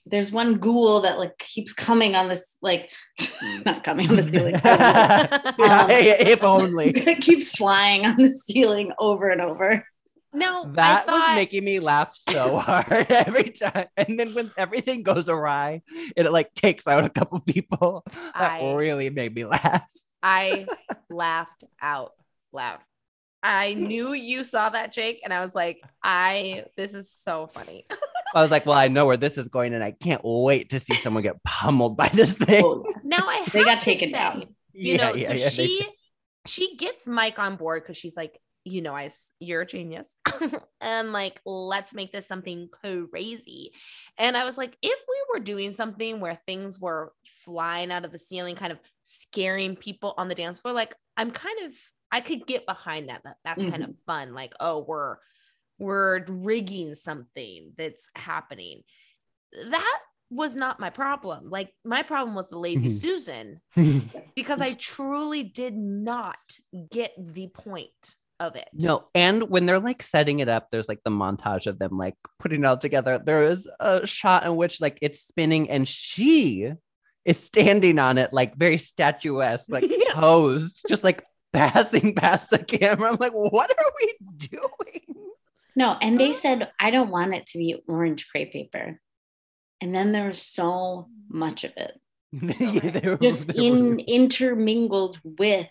There's one ghoul that like keeps coming on this like not coming on the ceiling. Yeah, um, if only. it keeps flying on the ceiling over and over. No, That I thought was making me laugh so hard every time. And then when everything goes awry, it like takes out a couple people. That I- really made me laugh. I laughed out loud. I knew you saw that, Jake, and I was like, I this is so funny. I was like, well, I know where this is going, and I can't wait to see someone get pummeled by this thing. Now I have They got to taken say, down. You know, so they she she gets Mike on board because she's like, you know, I you're a genius, and like, let's make this something crazy. And I was like, if we were doing something where things were flying out of the ceiling, kind of scaring people on the dance floor, like I'm kind of I could get behind that. that that's kind of mm-hmm. fun. Like, oh, we're we're rigging something that's happening. That was not my problem. Like my problem was the lazy Mhm. Susan because I truly did not get the point of it. No, and when they're like setting it up, there's like the montage of them like putting it all together. There is a shot in which like it's spinning and she is standing on it like very statuesque, like Yeah. posed, just like passing past the camera. I'm like, what are we doing? No, and they said I don't want it to be orange crepe paper. And then there was so much of it. Yeah, they were- Just they were- in intermingled with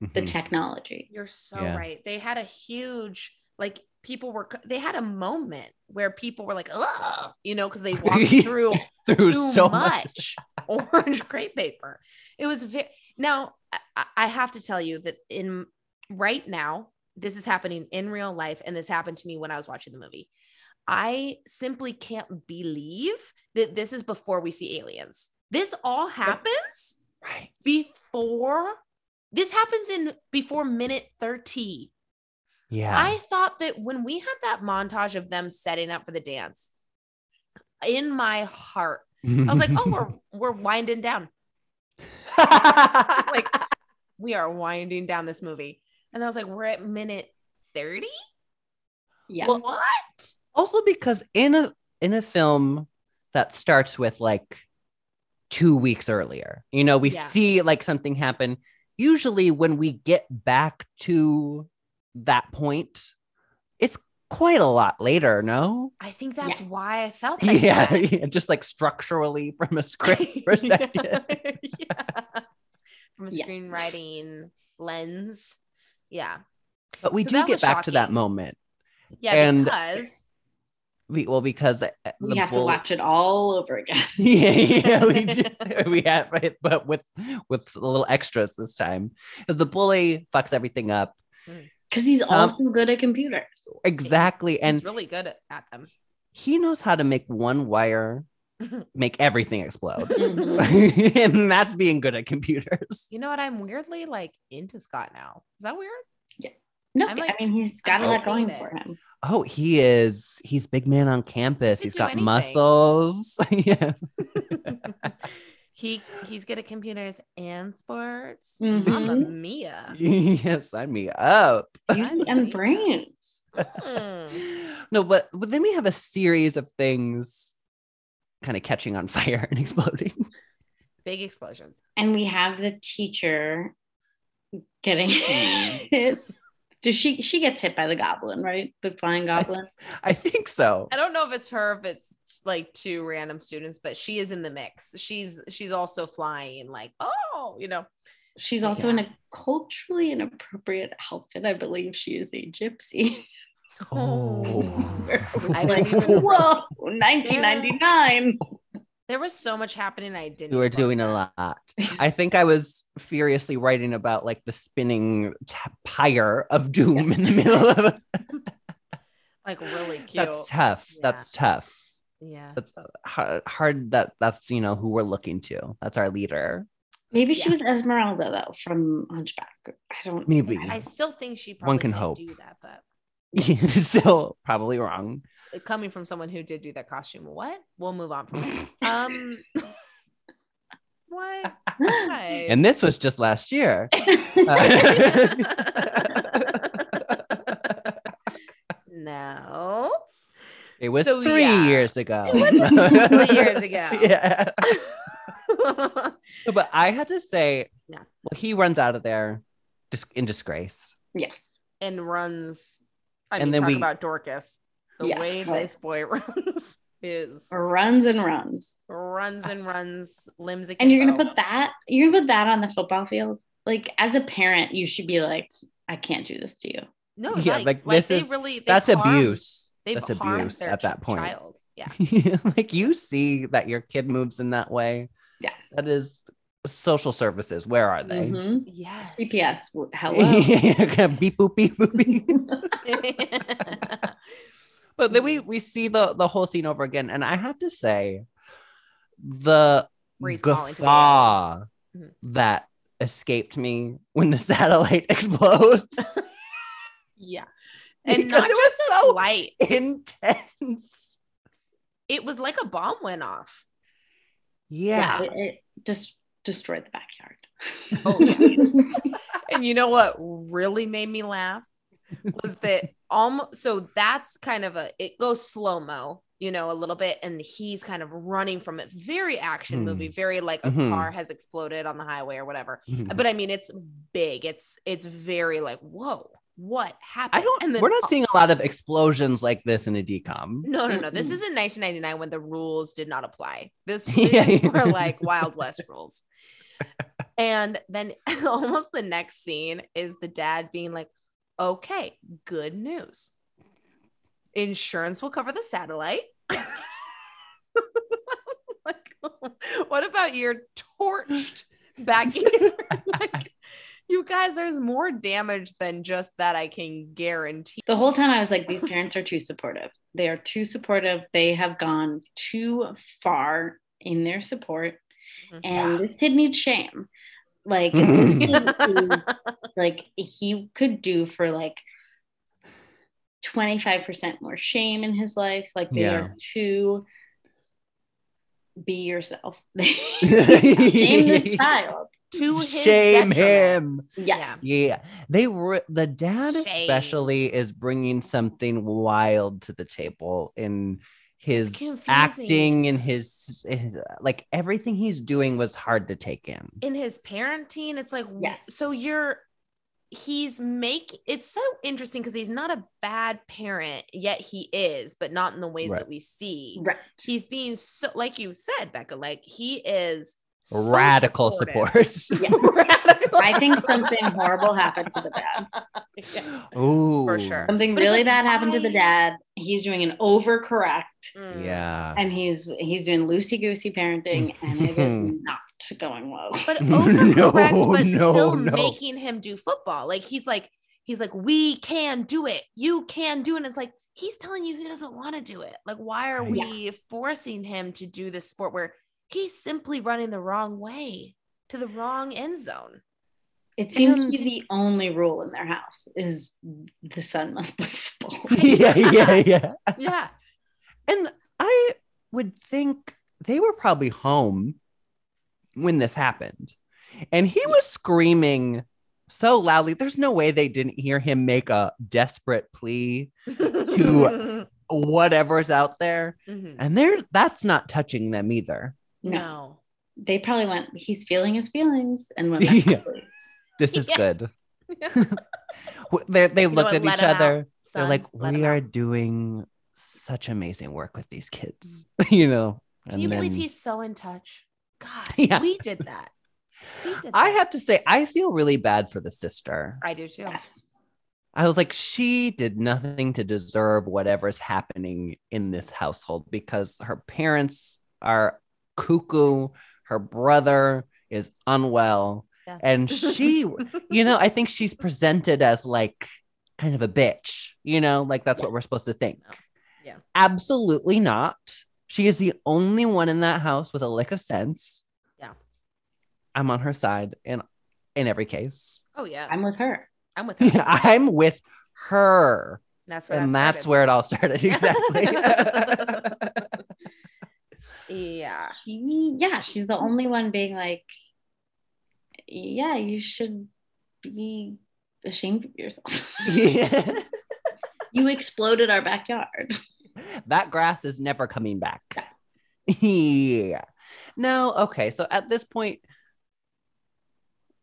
the Mhm. technology. You're so Yeah. right. They had a huge like people were they had a moment where people were like, Ugh, you know, because they walked through through too so much. much orange crepe paper. It was very now. I, I have to tell you that in right now, this is happening in real life, and this happened to me when I was watching the movie. I simply can't believe that this is before we see aliens. This all happens Right. before. This happens in before minute 30. Yeah. I thought that when we had that montage of them setting up for the dance, in my heart, I was like, oh, we're we're winding down. like we are winding down this movie. And I was like, we're at minute 30? Yeah. Well, what? also because in a in a film that starts with like two weeks earlier you know we Yeah. see like something happen usually when we get back to that point it's quite a lot later no I think that's Yeah. why I felt like yeah, that. yeah, just like structurally from a script perspective yeah. From a Yeah. screenwriting lens. Yeah. But we So do get was back to that moment. Yeah. And- because We, well, because uh, We the have to watch it all over again. yeah, yeah, we do. we have it, but with with a little extras this time. 'Cause The bully fucks everything up Because he's Some- also good at computers. exactly, and really good at, at them. he knows how to make one wire make everything explode, Mhm. and that's being good at computers. You know what? I'm weirdly like into Scott now. Is that weird? Yeah. No, I'm, I mean he's got a I'm lot going seeing for him. Oh, he is. He's big man on campus. He has got anything. muscles. yeah. he he's good at computers and sports. Mhm. Mamma mia. yeah, sign me up. Beauty and brains. Hmm. no, but, but then we have a series of things kind of catching on fire and exploding. Big explosions. And we have the teacher getting hit. Does she she gets hit by the goblin, right? The flying goblin. I think so. I don't know if it's her, if it's like two random students, but she is in the mix. She's she's also flying, like, oh, you know. She's also in a culturally inappropriate outfit. I believe she is a gypsy. Oh. I like, didn't even whoa, 1999. There was so much happening. I didn't. We were doing look a lot. I think I was furiously writing about like the spinning t- pyre of doom in the middle of it. Like really cute. That's tough. Yeah. That's tough. yeah. That's uh, hard, hard. That that's you know who we're looking to. That's our leader. Maybe she Yeah. was Esmeralda though from Hunchback. I don't Maybe. I still think she probably One can can't hope. do that, but Still probably wrong. coming from someone who did do that costume, what? We'll move on from that. Um, what? Guys. And this was just last year. no. It was So, three yeah. years ago. It was three years ago. Yeah. but I had to say, Yeah. well, he runs out of there dis- in disgrace. yes. and runs. I And mean, then talk we- about Dorcas. The Yes. way this boy runs is Runs and runs. runs and runs, limbs. Again. And you're gonna put that, you're gonna put that on the football field. Like as a parent, you should be like, I can't do this to you. no, Yeah, like, like, like this they is- really they've That's harmed- abuse. They've That's harmed abuse their at that point. Child. Yeah. like you see that your kid moves in that way. Yeah. That is social services. Where are they? Mhm. Yes. CPS. Hello. beep boop beep boop beep. But then we we see the the whole scene over again, and I have to say, the Where he's calling to the guffaw Mhm. that escaped me when the satellite explodes. yeah. And Because not it was just so- a light. Intense. It was like a bomb went off. Yeah. It, it just destroyed the backyard. Oh, yeah. And you know what really made me laugh was that almost so that's kind of a it goes slow mo, you know, a little bit, and he's kind of running from it. Very action Hmm. movie, very like a Mhm. car has exploded on the highway or whatever. Mhm. But I mean, it's big. It's it's very like whoa, what happened? I don't. And then we're not seeing a lot of explosions like this in a DCOM. No, no, no. This is in 1999 when the rules did not apply. This these were like Wild West rules. And then almost the next scene is the dad being like, okay, good news. Insurance will cover the satellite. like, what about your torched backyard? like, you guys, there's more damage than just that, I can guarantee. the whole time I was like, these parents are too supportive. They are too supportive. They have gone too far in their support. Mhm. And this kid needs shame. Like, kid like he could do for like 25% more shame in his life. Like they Yeah. are too be yourself. shame this child. To his Shame detriment. him. Yes. Yeah, they were the dad Shame. especially is bringing something wild to the table in his acting and his, his like everything he's doing was hard to take in. in his parenting it's like w- Yes. so you're he's make it's so interesting because he's not a bad parent yet he is but not in the ways Right. that we see Right. he's being so like you said becca like he is so Radical supportive. support. Yeah. I think something horrible happened to the dad. Yeah. Ooh. For sure. Something But really like, bad happened to the dad. He's doing an overcorrect Mm. Yeah. and he's he's doing loosey goosey parenting and it is not going well. but No, overcorrect, but no, still no. making him do football. Like he's like, he's like, we can do it. You can do it. And it's like he's telling you he doesn't want to do it. Like, why are Right. we forcing him to do this sport where he's simply running the wrong way to the wrong end zone? It seems to be the only rule in their house is the son must play football. yeah, yeah, yeah. Yeah. And I would think they were probably home when this happened. And he was screaming so loudly. There's no way they didn't hear him make a desperate plea, To- whatever's out there. Mhm. And they're that's not touching them either. No, no. they probably went. He's feeling his feelings and went back Yeah. to. This is Yeah. good. they they You looked what? at each each 'em out, other. They're like, Let 'em we are out." doing such amazing work with these kids, you know. Can you believe he's so in touch? God, Yeah. we did that. We did I have to say, I feel really bad for the sister. I do too. Yes. I was like, she did nothing to deserve whatever's happening in this household because her parents are cuckoo, her brother is unwell, Yeah. and she, you know, I think she's presented as like kind of a bitch, you know, like that's Yeah. what we're supposed to think. No. Yeah. Absolutely not. She is the only one in that house with a lick of sense. Yeah. I'm on her side in in every case. Oh yeah, I'm with her. I'm with her. I'm with her. That's where and that's where it all started. Exactly. Yeah. She, yeah, she's the only one being like, yeah, you should be ashamed of yourself. Yeah. you exploded our backyard. that grass is never coming back. yeah. Now, okay. So at this point,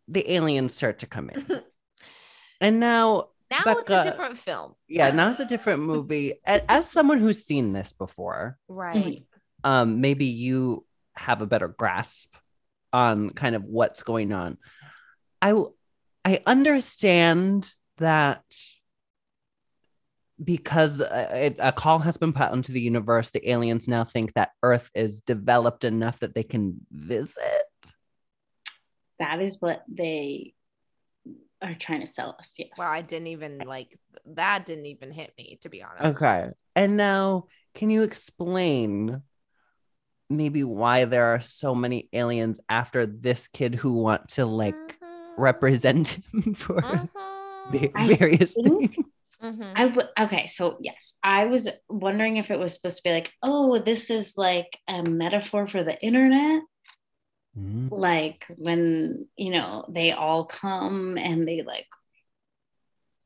the aliens start to come in. and now, Now it's a different film. yeah, now it's a different movie. As someone who's seen this before, Right. Um, maybe you have a better grasp on kind of what's going on. I I understand that because uh, it, a call has been put into the universe, the aliens now think that Earth is developed enough that they can visit. That is what they are trying to sell us. Yes. Well, I didn't even like that. Didn't even hit me to be honest. Okay, and now can you explain? Maybe why there are so many aliens after this kid who want to like Mhm. represent him for Mhm. various think- things. Mhm. I would okay, so yes, I was wondering if it was supposed to be like, oh, this is like a metaphor for the internet, Mm. like when you know they all come and they like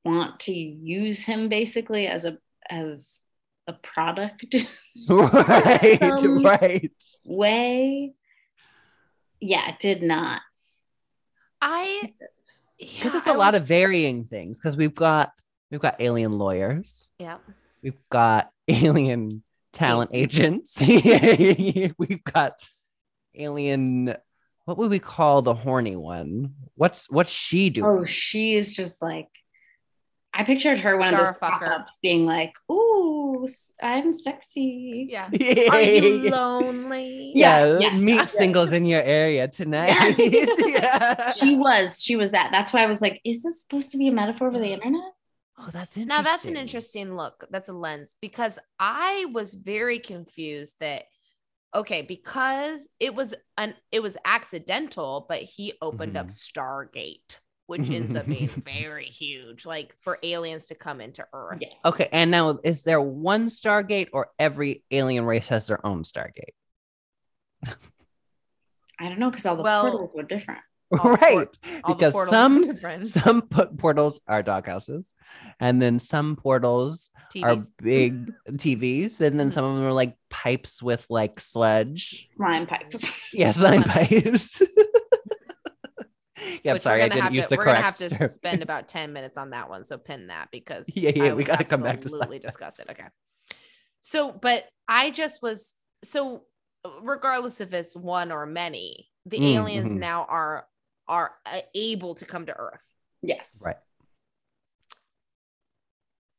want to use him basically as a as a product right, Um, right. way. Yeah, it did not. I Because yeah, it's a I lot of varying things. Because we've got we've got alien lawyers, Yeah. we've got alien talent agents, we've got alien. What would we call the horny one? What's what's she doing? Oh, she is just like I pictured her one of those pop-ups being like, "Ooh, I'm sexy." Yeah. yeah, Are you lonely? Yeah, Yes, yes, meet yes. singles in your area tonight. yeah. She was, she was that. That's why I was like, "Is this supposed to be a metaphor for the internet?" Oh, that's interesting. Now that's an interesting look. That's a lens because I was very confused that okay, because it was an it was accidental, but he opened up mm-hmm. Stargate, which ends up being very huge, like for aliens to come into Earth. Yes. Okay, and now is there one Stargate or every alien race has their own Stargate? I don't know because all the Well- portals were different. All right, port- All because portals some some put portals are doghouses, and then some portals are big TVs, and then Mhm. some of them are like pipes with like sludge. Slime pipes. Yeah, slime Slime pipes. yeah, I'm sorry, we're I gonna didn't have use to, the We're correct. gonna have to term. spend about 10 minutes on that one. So pin that because Yeah, yeah, I we gotta come back to absolutely stuff. discuss it. Okay. So, but I just was so regardless if it's one or many, the Mm, aliens mhm. now are are uh, able to come to Earth. Yes. Right.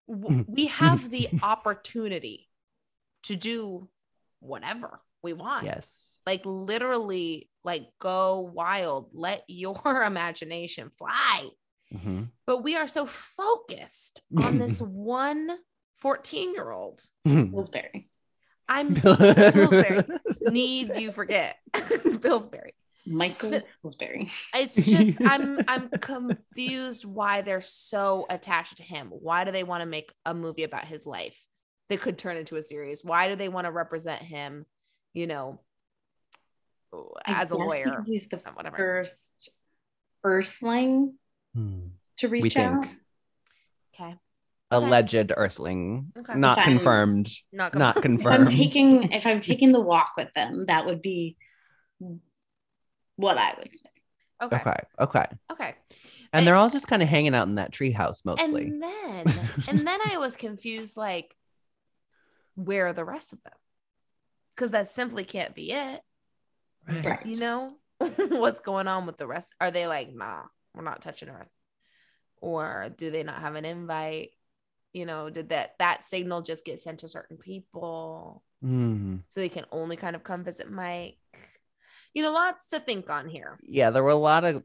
We have the opportunity to do whatever we want. Yes. Like literally, like go wild, let your imagination fly. Mhm. But we are so focused on this one 14 year old. Pillsbury. I'm Pillsbury. need you forget Pillsbury. Michael Pillsbury. It's just I'm I'm confused why they're so attached to him. Why do they want to make a movie about his life that could turn into a series? Why do they want to represent him, you know, I as a lawyer? He's the Whatever. first Earthling Hmm. to reach think. out. Okay. Alleged Earthling, Okay. not confirmed. Not Not confirmed. If I'm taking if I'm taking the walk with them, that would be what I would say. Okay. Okay. Okay. Okay. And they're all just kind of hanging out in that treehouse mostly. And then and then I was confused like where are the rest of them? Because that simply can't be it. Right. You know what's going on with the rest? Are they like, nah, we're not touching Earth? Or do they not have an invite? You know, did that that signal just get sent to certain people Mm. so they can only kind of come visit Mike? You know, lots to think on here. Yeah, there were a lot of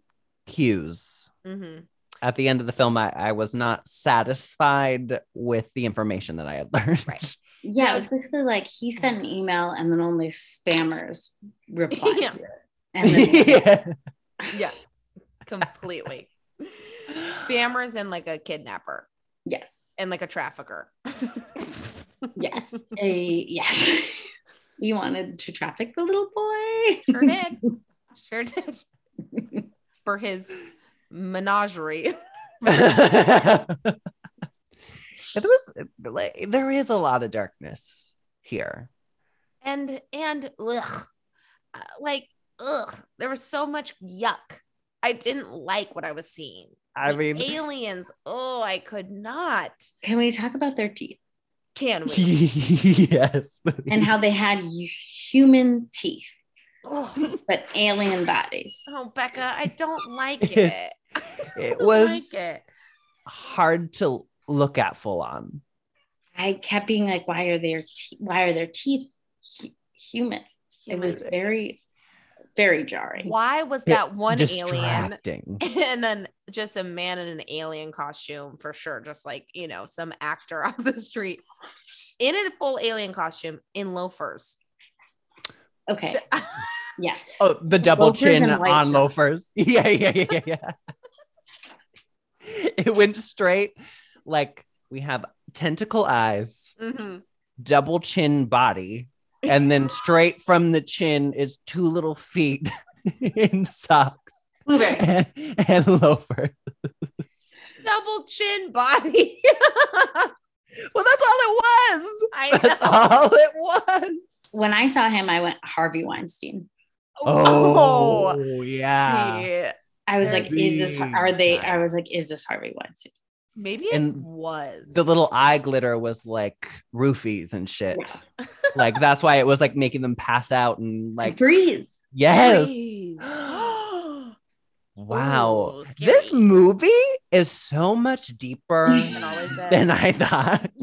cues. hmm At the end of the film, I, I was not satisfied with the information that I had learned. Right. Yeah, it was basically like he sent an email and then only spammers replied Yeah. And then yeah. Yeah, completely. Spammers and like a kidnapper yes, and like a trafficker. yes, a yes. You wanted to traffic the little boy. Sure did. Sure did. For his menagerie. there was like, there is a lot of darkness here. and and ugh, uh, like ugh, there was so much yuck. I didn't like what I was seeing. I The mean, aliens. Oh, I could not. Can we talk about their teeth Can we? yes. and how they had human teeth oh, but alien bodies? oh, Becca, I don't like it. It was- like it. hard to look at full on. I kept being like, why are their te- why are their teeth hu- human? It was very, very jarring. Why was that one alien and then just a man in an alien costume for sure just like you know some actor off the street in a full alien costume in loafers Okay. Yes. Oh, the double Loafers chin on socks. loafers. Yeah, yeah, yeah, yeah, yeah. it went straight like we have tentacle eyes, Mhm. double chin body, and then straight from the chin is two little feet in socks and, and loafers. double chin body Well, that's all it was. i That's know all it was. When I saw him, I went Harvey Weinstein. Oh, yeah. see. I was like, is this are they? I was like, is this Harvey Weinstein? Maybe it And was The little eye glitter was like roofies and shit. Yeah. like that's why it was like making them pass out and Like like freeze. yes. Freeze. wow. Ooh, This movie is so much deeper Than always is. than I thought.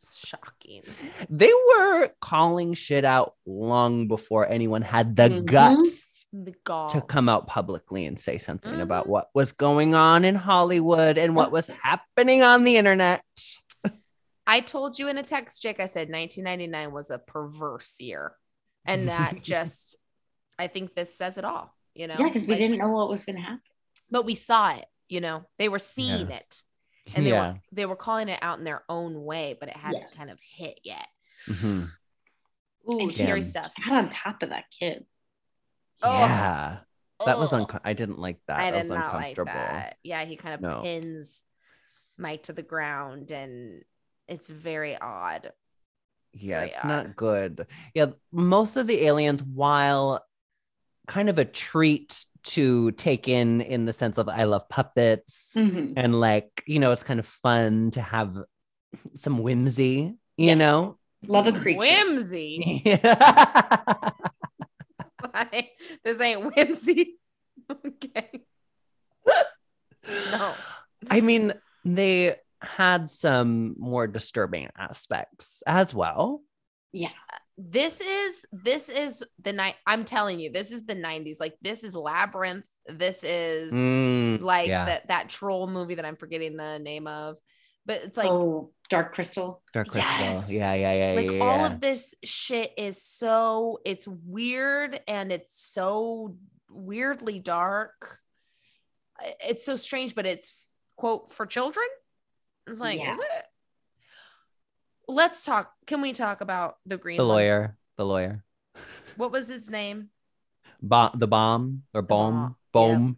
It's shocking They were calling shit out long before anyone had the Mhm. guts the gall to come out publicly and say something about Mhm. what was going on in Hollywood and what was happening on the internet. I told you in a text, Jake, I said 1999 was a perverse year. And that just, I think this says it all, you know? Yeah, because we Like, didn't know what was going to happen. but we saw it, you know, they were seeing it and they yeah. were, they were calling it out in their own way, but it hadn't Yes. kind of hit yet. Mm-hmm. Ooh, And scary stuff. Got on top of that kid. Oh. Yeah. That was Oh. unco- I didn't like that. I that did was not like uncomfortable. that. Yeah, he kind of No. pins Mike to the ground and it's very odd. Yeah, Very it's odd. not good. Yeah, most of the aliens, while kind of a treat to take in, in the sense of I love puppets Mhm. and like, you know, it's kind of fun to have some whimsy, you Yeah. know? Love a creature. Whimsy. Yeah. This ain't whimsy. okay. No. I mean, they had some more disturbing aspects as well. Yeah. This is this is the night. I'm telling you, this is the 90s. Like this is Labyrinth. This is Mm, like yeah. that that troll movie that I'm forgetting the name of. But it's like oh, Dark Crystal. Dark Crystal. Yes. Yeah, yeah, yeah, like yeah. all yeah. of this shit is so it's weird and it's so weirdly dark it's so strange but it's quote for children it's like Yeah. is it let's talk can we talk about the green the one? lawyer, the lawyer, what was his name Bo- the bomb or bomb, bomb, bomb,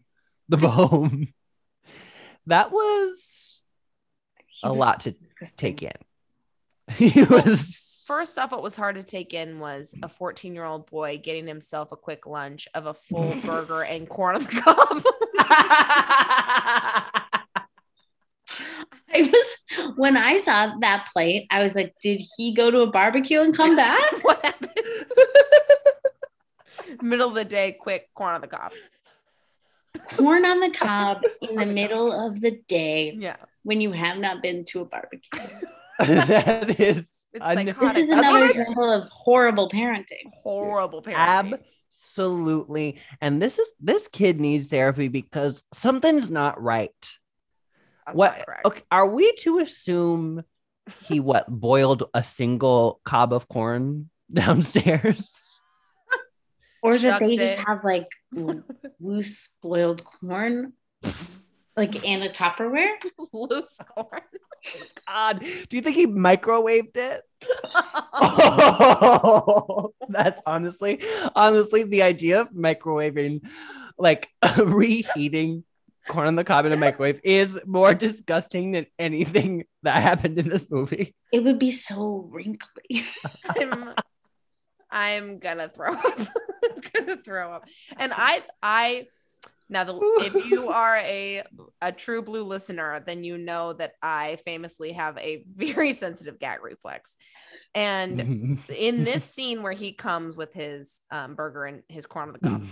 the bomb. that was He a lot to take in. he was first off what was hard to take in was a 14 year old boy getting himself a quick lunch of a full burger and corn on the cob. I was when I saw that plate, I was like, did he go to a barbecue and come back? what happened? Middle of the day quick corn on the cob. Corn on the cob in the middle of the day. Yeah when you have not been to a barbecue. that is It's un- This is another what- example of horrible parenting. horrible parenting. absolutely. And this is this kid needs therapy because something's not right. That's what not okay, are we to assume he what boiled a single cob of corn downstairs? Or that they it. just have like loose boiled corn, like in a Tupperware. Loose corn. God, do you think he microwaved it? Oh, that's honestly, honestly, the idea of microwaving, like reheating corn on the cob in a microwave, is more disgusting than anything that happened in this movie. It would be so wrinkly. I'm, I'm gonna throw up. I'm gonna throw up. And I, I, now the if you are a a true blue listener, then you know that I famously have a very sensitive gag reflex. And in this scene where he comes with his um, burger and his corn on the cob,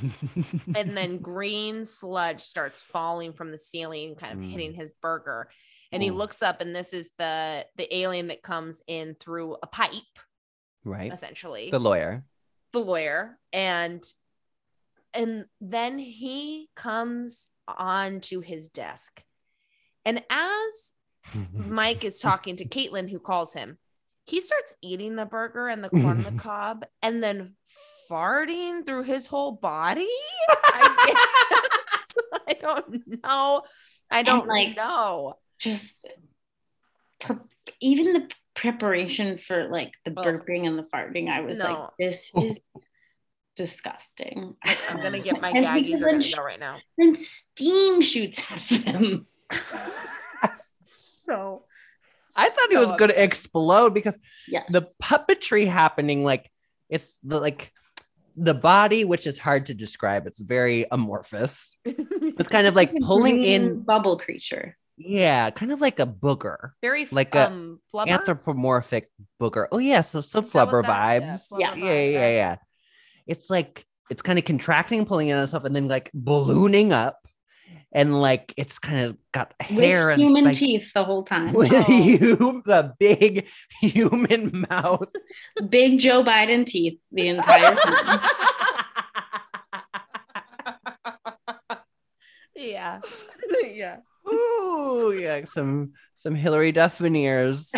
and then green sludge starts falling from the ceiling, kind of Mm. hitting his burger. And he looks up, and this is the the alien that comes in through a pipe, right, essentially the lawyer. the lawyer and and then he comes onto his desk. And as mike is talking to caitlin who calls him he starts eating the burger and the corn on the cob and then farting through his whole body? I guess. I don't know. I don't like- know. Just pre- even the preparation for like the burping and the farting, I was like, this is disgusting. i'm gonna get my And gaggies because are gonna go right now Then steam shoots at of them. so I thought he so was going to explode because Yes. the puppetry happening, like it's the like the body, which is hard to describe. It's very amorphous. It's kind of like pulling in, bubble creature. yeah, kind of like a booger, very f- Like a um flubber? anthropomorphic booger. Oh yeah, so some Is that what flubber that- yeah, vibes. flubber Yeah, vibe, yeah, yeah, yeah. It's like it's kind of contracting, pulling in on stuff, and then like ballooning up, and like it's kind of got hair with and human like, teeth the whole time. with Oh. you, the big human mouth. Big Joe Biden teeth the entire time. yeah yeah Ooh, yeah, some some Hilary Duff veneers.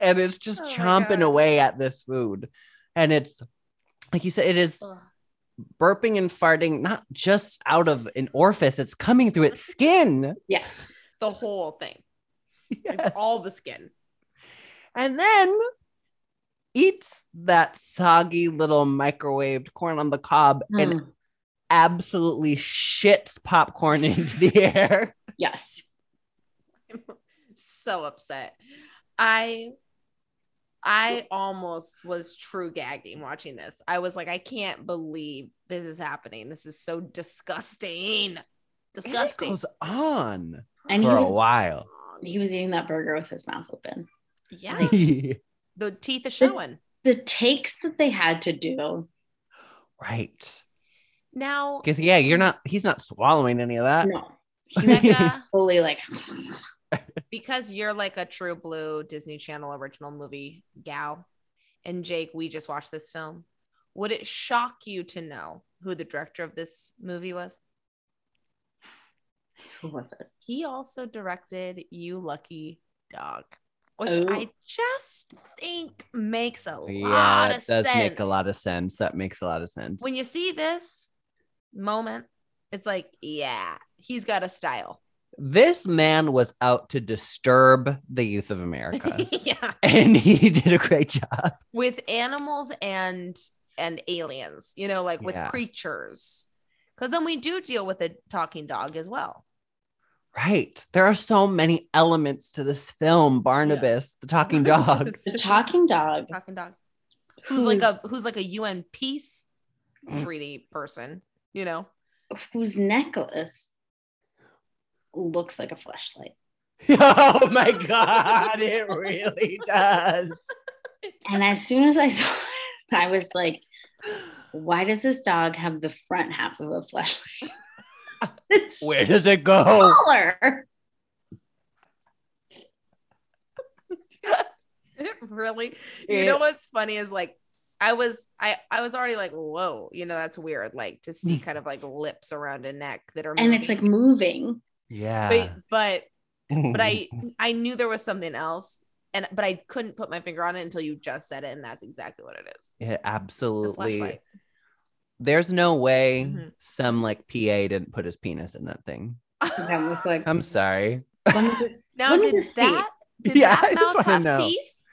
And it's just Oh chomping away at this food. And it's like you said, it is burping and farting not just out of an orifice, it's coming through its skin. Yes. the whole thing Like, all the skin and then eats that soggy little microwaved corn on the cob and Mm. absolutely shits popcorn into the air. Yes. I'm so upset i i almost was true gagging watching this i was like i can't believe this is happening this is so disgusting And it disgusting goes on And for a while. He was eating that burger with his mouth open. yeah Like- The teeth are showing. The takes that they had to do. Right. Now, Because yeah, you're not. He's not swallowing any of that. No. He was fully like because you're like a true blue Disney Channel original movie gal, and Jake, we just watched this film. Would it shock you to know who the director of this movie was? who was it? He also directed You Lucky Dog, which Oh. I just think makes a Yeah, lot it of does make a lot of sense. That makes a lot of sense. when you see this moment, it's like, yeah, he's got a style. This man was out to disturb the youth of America, yeah. and he did a great job. With animals and and aliens, you know, like with Yeah. creatures. Because then we do deal with a talking dog as well. Right. There are so many elements to this film. Barnabas, the talking dog. The talking dog. talking dog. Who's like a who's like a UN peace mm. treaty person, you know? whose necklace looks like a flashlight. oh my God, it really does. And as soon as I saw it, I was like, why does this dog have the front half of a flashlight? Where does it go? smaller. It really you know what's funny is like I was I I was already like, whoa, you know, that's weird. Like to see mm. kind of like lips around a neck that are moving. And it's like moving. Moving. Yeah. but but but I I knew there was something else. And but I couldn't put my finger on it until you just said it, and that's exactly what it is. It The absolutely. flashlight. There's no way Mhm. some like PA didn't put his penis in that thing. That was like, I'm sorry. just, Now let me did that did Yeah, that I just mouth wanna have know. teeth?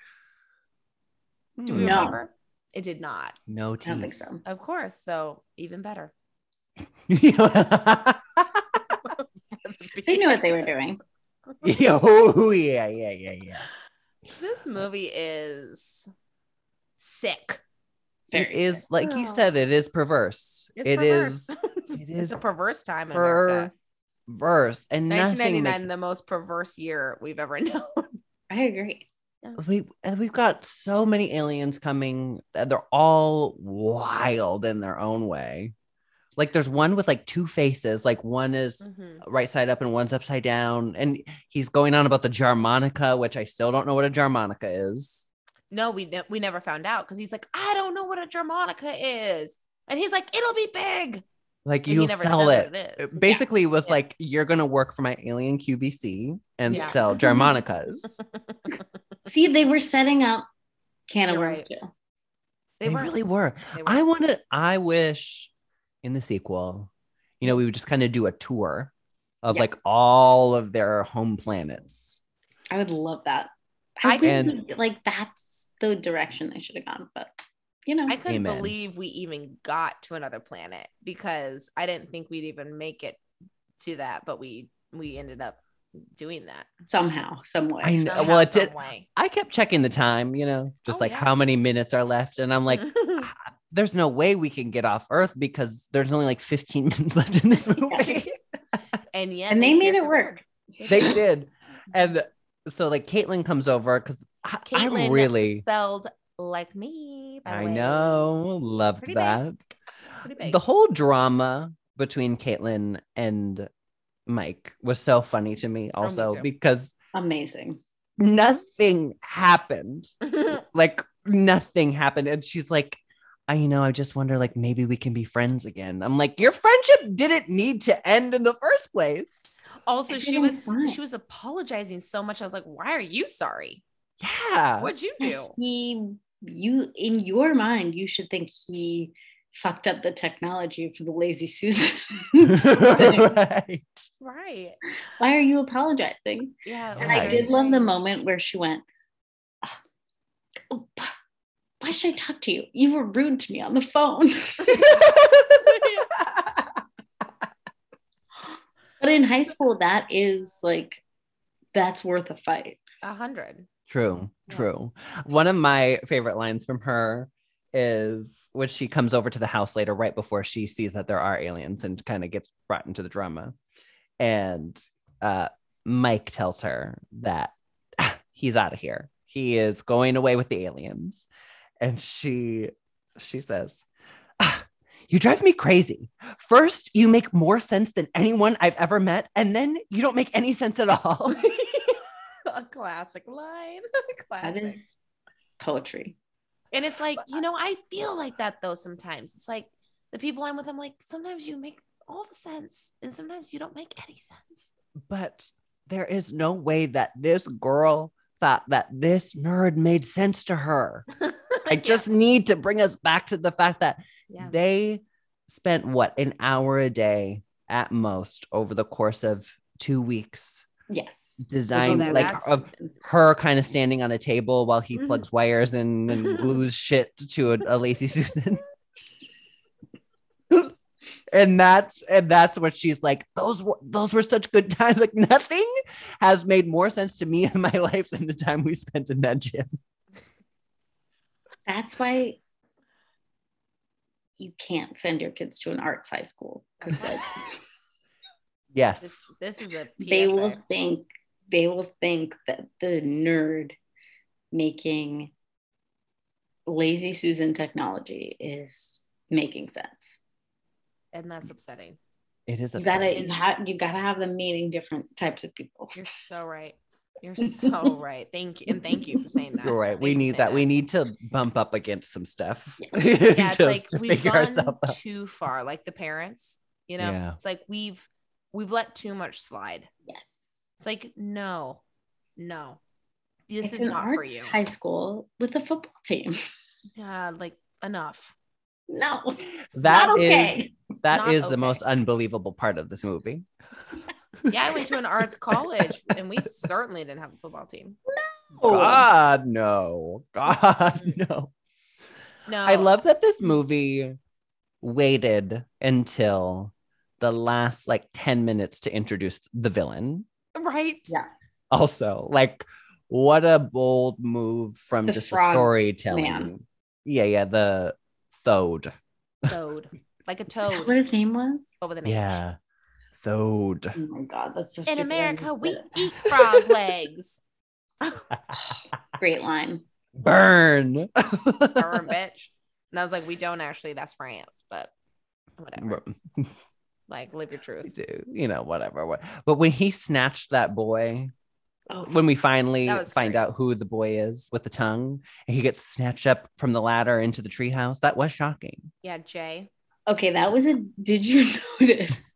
Do we Hmm. No. remember? It did not. No teeth. I don't think so. Of course. So even better. They knew what they were doing. Yeah, oh, yeah, yeah, yeah, yeah. This movie is sick. It Very is like you Oh. said, it is perverse. It's It is perverse. it it's is a perverse time in America. perverse, and 1999, makes, the most perverse year we've ever known. I agree. we and we've got so many aliens coming. and They're all wild in their own way. Like there's one with like two faces. Like one is Mhm. right side up and one's upside down, and he's going on about the jarmonica, which I still don't know what a jarmonica is. No, we ne- we never found out because he's like, I don't know what a jarmonica is, and he's like, it'll be big. Like But he you never sell says it. what. It basically was Yeah. like you're gonna work for my alien QVC and Yeah. sell jarmonicas. See, they were setting up can of You're worms right. too. they were. really were. They were. I want to. I wish in the sequel, you know, we would just kind of do a tour of Yeah. like all of their home planets. I would love that. I I really, like that's the direction they should have gone, but you know, I couldn't Amen. believe we even got to another planet because I didn't think we'd even make it to that, but we we ended up doing that. somehow, some way. I know. Somehow, well, it did. way. I kept checking the time, you know, just Oh, like yeah. how many minutes are left, and I'm like, "Ah, there's no way we can get off Earth because there's only like 15 minutes left in this movie. and yet, and they made it persevered. work. they did, and so like Caitlin comes over because I, I Caitlin really, spelled like me. By the I way. know, loved Pretty that. Pretty big. the whole drama between Caitlin and Mike was so funny to me oh, also too. because Amazing. nothing happened. Like nothing happened. And she's like, I you know, I just wonder like maybe we can be friends again. I'm like, your friendship didn't need to end in the first place. also, she was fine. she was apologizing so much. I was like, "Why are you sorry? Yeah. What'd you do?" He, you, in your mind, you should think he fucked up the technology for the lazy Susan. right. Right. Why are you apologizing? Yeah. And I Right. did love the moment where she went, "Ah, oh, pa- why should I talk to you? You were rude to me on the phone. but in high school, that is like, that's worth a fight. A hundred. True, Yeah. true. One of my favorite lines from her is when she comes over to the house later, right before she sees that there are aliens and kind of gets brought into the drama. And uh, Mike tells her that "Ah, he's out of here. he is going away with the aliens. And she she says, "Ah, you drive me crazy. First, you make more sense than anyone I've ever met, and then you don't make any sense at all. a classic line. Classic. is poetry. And it's like, you know, I feel like that though sometimes. It's like the people I'm with, I'm like, sometimes you make all the sense and sometimes you don't make any sense. but there is no way that this girl thought that this nerd made sense to her. I just need to bring us back to the fact that yeah. they spent what an hour a day at most over the course of two weeks Yes. design like that's- of her kind of standing on a table while he Mhm. plugs wires in and glues shit to a, a lazy susan and that's and that's what she's like those were those were such good times like nothing has made more sense to me in my life than the time we spent in that gym That's why you can't send your kids to an arts high school because like yes This, this is a PSA. they will think they will think that the nerd making lazy Susan technology is making sense. and that's upsetting. it is upsetting. You gotta you, ha- you gotta have them meeting different types of people. You're so right. You're so right. Thank you. And thank you for saying that. You're right. Thank We need saying that. We need to bump up against some stuff. yeah, it's to- like we've gone ourselves too far, like the parents, you know, Yeah. it's like we've we've let too much slide. Yes. It's like, no, no. This it's is an not arts for you. high school with a football team. Yeah, like enough. No. That not is okay. that Not is the most unbelievable part of this movie. Yeah, I went to an arts college and we certainly didn't have a football team. No. God no. God no. No. I love that this movie waited until the last like 10 minutes to introduce the villain. right. Yeah. Also, like what a bold move from The just the storytelling. man. Yeah, yeah, the Thode. Toad. Like a Is that toad what his name was? but with an H. Yeah. Thode. Oh my god, that's so In stupid. America, we it. eat frog legs. Great line. Burn. Burn, bitch. And I was like, we don't actually. That's France, but whatever. Like, live your truth. do, you know, whatever. what- But when he snatched that boy, Oh, when we finally find out who the boy is with the tongue, and he gets snatched up from the ladder into the treehouse, that was shocking. Yeah, Jay. okay, that was a. Did you notice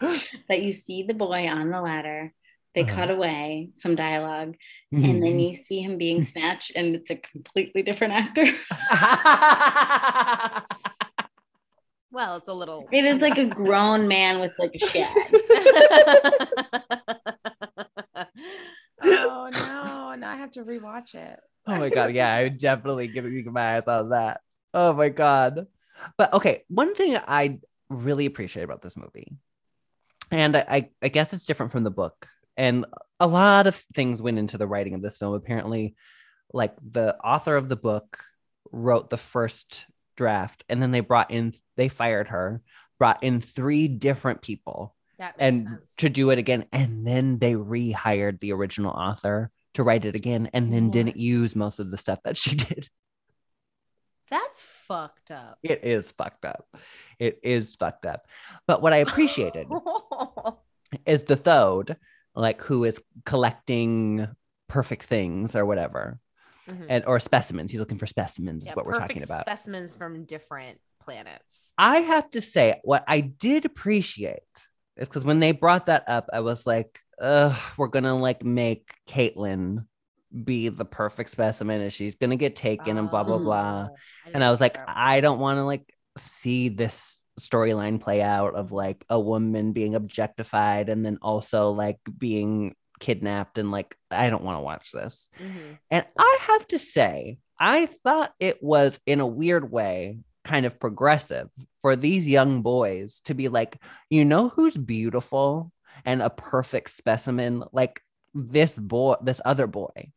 that you see the boy on the ladder? They Uh-huh. cut away some dialogue, and then you see him being snatched, and it's a completely different actor. Well, it's a little. It is like a grown man with like a shag. oh no! Now I have to rewatch it. oh my god, yeah, I would definitely give you my eyes on that. Oh my god. But okay, one thing I really appreciate about this movie, and I, I, guess it's different from the book, and a lot of things went into the writing of this film. Apparently, like the author of the book wrote the first draft, and then they brought in, they fired her, brought in three different people and sense. to do it again and then they rehired the original author to write it again and then didn't use most of the stuff that she did That's fucked up. it is fucked up it is fucked up but what i appreciated is the thode like who is collecting perfect things or whatever Mhm. and or specimens he's looking for specimens Yeah, is what we're talking about Specimens from different planets. I have to say, what I did appreciate is because when they brought that up, I was like, Ugh, we're gonna like make Caitlin be the perfect specimen and she's gonna get taken and blah blah blah. Oh, And I was like, I don't want to like see this storyline play out of like a woman being objectified and then also like being kidnapped and like I don't want to watch this. Mhm. And I have to say, I thought it was in a weird way kind of progressive for these young boys to be like, you know who's beautiful and a perfect specimen? Like this boy, this other boy.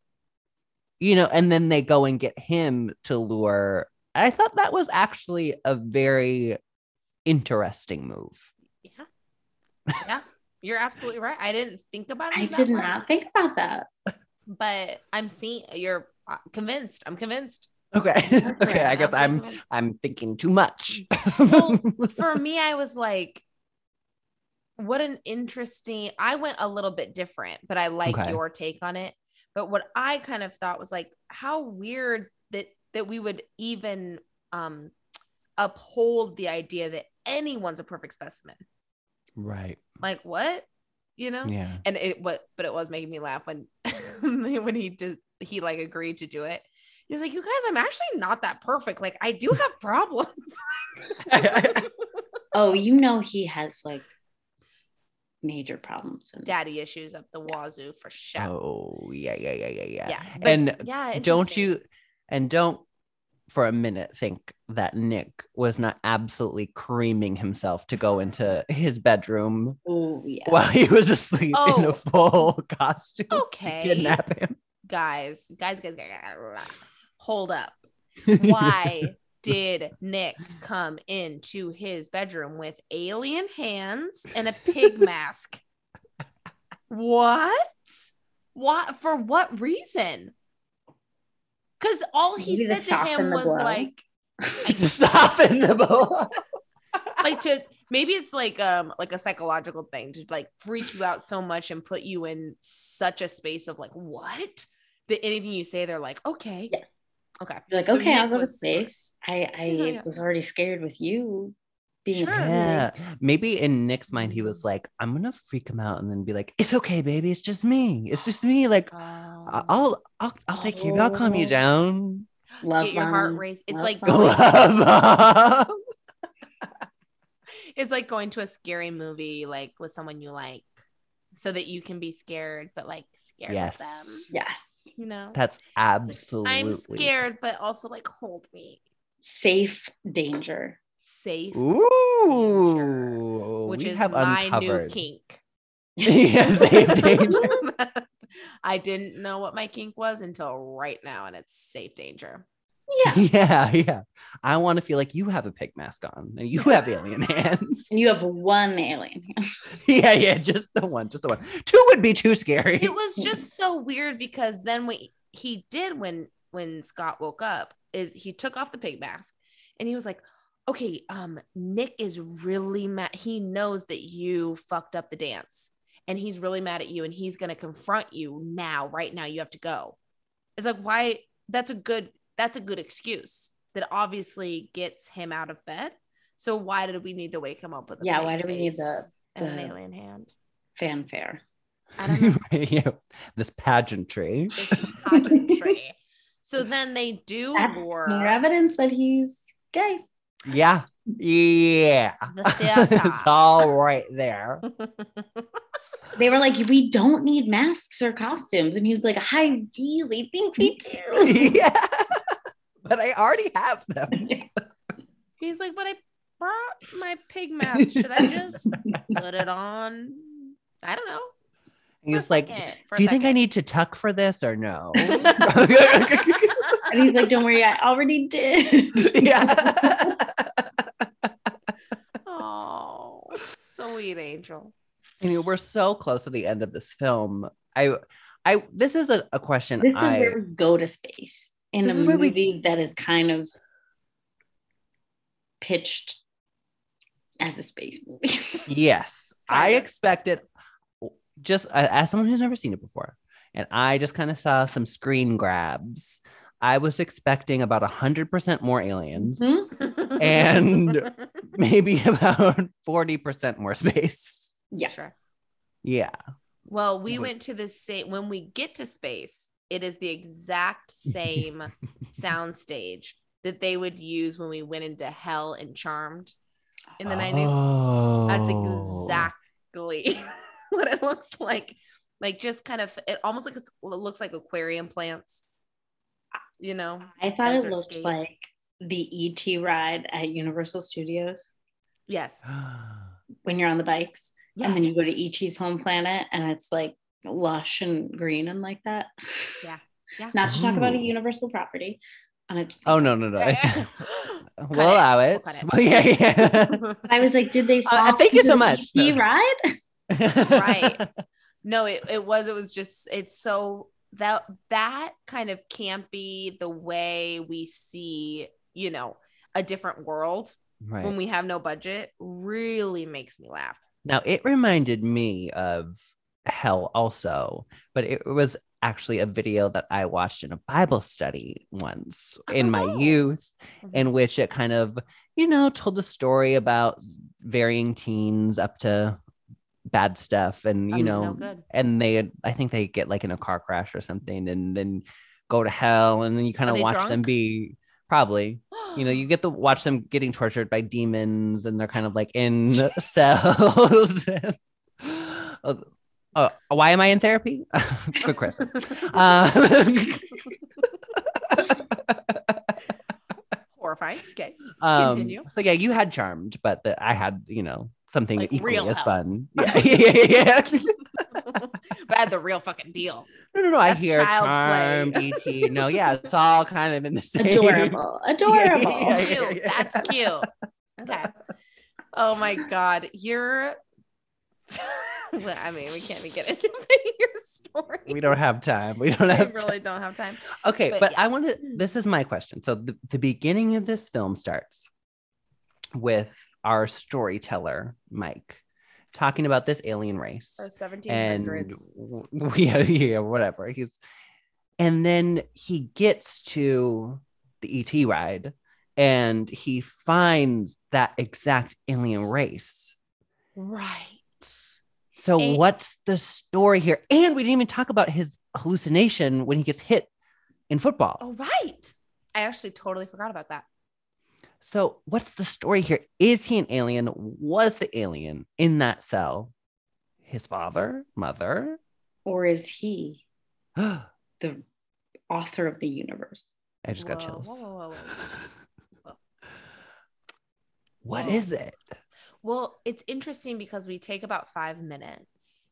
You know, and then they go and get him to lure. I thought that was actually a very interesting move. Yeah. Yeah. You're absolutely right. I didn't think about it. I did way. not think about that. but I'm seeing you're uh, convinced. I'm convinced. Okay. okay. I guess I'm convinced. I'm thinking too much. Well, For me, I was like, what an interesting. I went a little bit different, but I like Okay. your take on it. But what I kind of thought was like, how weird that that we would even um uphold the idea that anyone's a perfect specimen. right. Like what? You know? Yeah. and it what but it was making me laugh when when he did he like agreed to do it he's like you guys i'm actually not that perfect like i do have problems Oh, you know he has like major problems. And daddy issues up the wazoo for sure Oh yeah, yeah, yeah, yeah, yeah. yeah but and yeah don't you and don't for a minute think that Nick was not absolutely creaming himself to go into his bedroom oh yeah. while he was asleep in Oh. a full costume okay to kidnap him. guys guys guys, guys, guys hold up why did Nick come into his bedroom with alien hands and a pig mask? What? What for what reason? Because all he said to him was blow. like, to soften the blow. like to maybe it's like um like a psychological thing to like freak you out so much and put you in such a space of like what that anything you say they're like okay Yes. Okay You're like, So okay, I'll Nick go to space. I I Yeah, yeah. was already scared with you being Sure. Yeah. Maybe in Nick's mind, he was like, I'm gonna freak him out and then be like, It's okay, baby. It's just me. It's just me. Like, I- oh. I'll I'll I'll take care you. I'll calm you Oh. down. love get your heart bomb, raced. It's love like bomb. Love. it's like going to a scary movie like with someone you like so that you can be scared but like scared Yes. with them Yes. you know That's It's like, absolutely. i'm scared but also like hold me Safe danger. safe Ooh, which we is have my uncovered. new kink yeah, safe danger. i didn't know what my kink was until right now and it's safe danger Yeah. yeah, yeah. I want to feel like you have a pig mask on and you have alien hands. And you have one alien. Hand. yeah, yeah, just the one, just the one. Two would be too scary. it was just so weird because then what he did when when Scott woke up is he took off the pig mask and he was like, "Okay, um, Nick is really mad. He knows that you fucked up the dance, and he's really mad at you, and he's gonna confront you now. Right now, you have to go." It's like why? That's a good. That's a good excuse that obviously gets him out of bed. So why did we need to wake him up with a Yeah, why do we need face the- and an alien hand? Fanfare. I don't know. yeah, this pageantry. this pageantry. So then they do That's lure more evidence that he's gay. Yeah, yeah. The it's all right there. They were like, we don't need masks or costumes. And he's like, I really think we do. yeah, but I already have them. He's like, but I brought my pig mask. Should I just put it on? I don't know. He's like, second, for do you think I need to tuck for this or no? and he's like, don't worry, I already did. yeah. Oh, sweet angel. I mean, we're so close to the end of this film. I, I, this is a, a question. This is I, where we go to space in This a is where we- movie that is kind of pitched as a space movie. yes, I Kind of. expected just as someone who's never seen it before, and I just kind of saw some screen grabs. I was expecting about a hundred percent more aliens, Mhm. And- maybe about forty percent more space. Yeah. sure. Yeah. Well, we Wait. went to the same when we get to space, it is the exact same soundstage that they would use when we went into hell and charmed in the 90s. Oh. That's oh. exactly what it looks like. Like just kind of it almost like it's, it looks like aquarium plants. You know? I thought it looked Scape. like the ET ride at Universal Studios Yes. when you're on the bikes. And then you go to ET's home planet and it's like lush and green and like that. Yeah. Yeah. Not to talk about a Universal property. And it just, Oh no no no! It's- Cut we'll it. allow We'll it. Well, yeah yeah. I was like, did they? Uh, fall thank you so much. ET No. ride? Right. no, it, it was, it was just, it's so that that kind of campy the way we see, you know, a different world Right. when we have no budget really makes me laugh. Now it reminded me of hell also, but it was actually a video that I watched in a Bible study once in my Oh. youth, Mhm. in which it kind of, you know, told the story about varying teens up to bad stuff and you know no good. and they I think they get like in a car crash or something and then go to hell and then you kind of watch them be probably you know, you get to watch them getting tortured by demons, and they're kind of like in cells. Uh, uh, why am I in therapy? Good question. Um, Horrifying. Okay. um, Continue. So yeah, you had charmed, but the, I had you know something Like equally real as hell. fun. Yeah, yeah, yeah. yeah. but I had the real fucking deal. no, no, no. I hear child's play. charmed, et. No, yeah, it's all kind of in the same. Adorable. Adorable. Yeah, yeah, Cute. That's cute. Okay. Oh my god, you're. well, I mean, we can't even get into your story. We don't have time. We don't have. We really don't have time. Okay, But but, yeah. I want to. This is my question. So the, the beginning of this film starts with our storyteller Mike talking about this alien race, Or 1700s. and yeah, yeah, whatever. He's and then he gets to the ET ride, and he finds that exact alien race. right. So A- what's the story here? And we didn't even talk about his hallucination when he gets hit in football. Oh, right. I actually totally forgot about that. So, what's the story here? Is he an alien? Was the alien in that cell his father, mother? Or is he the author of the universe? I just got chills. whoa, whoa, whoa, whoa. What Whoa. is it? Well, it's interesting because we take about five minutes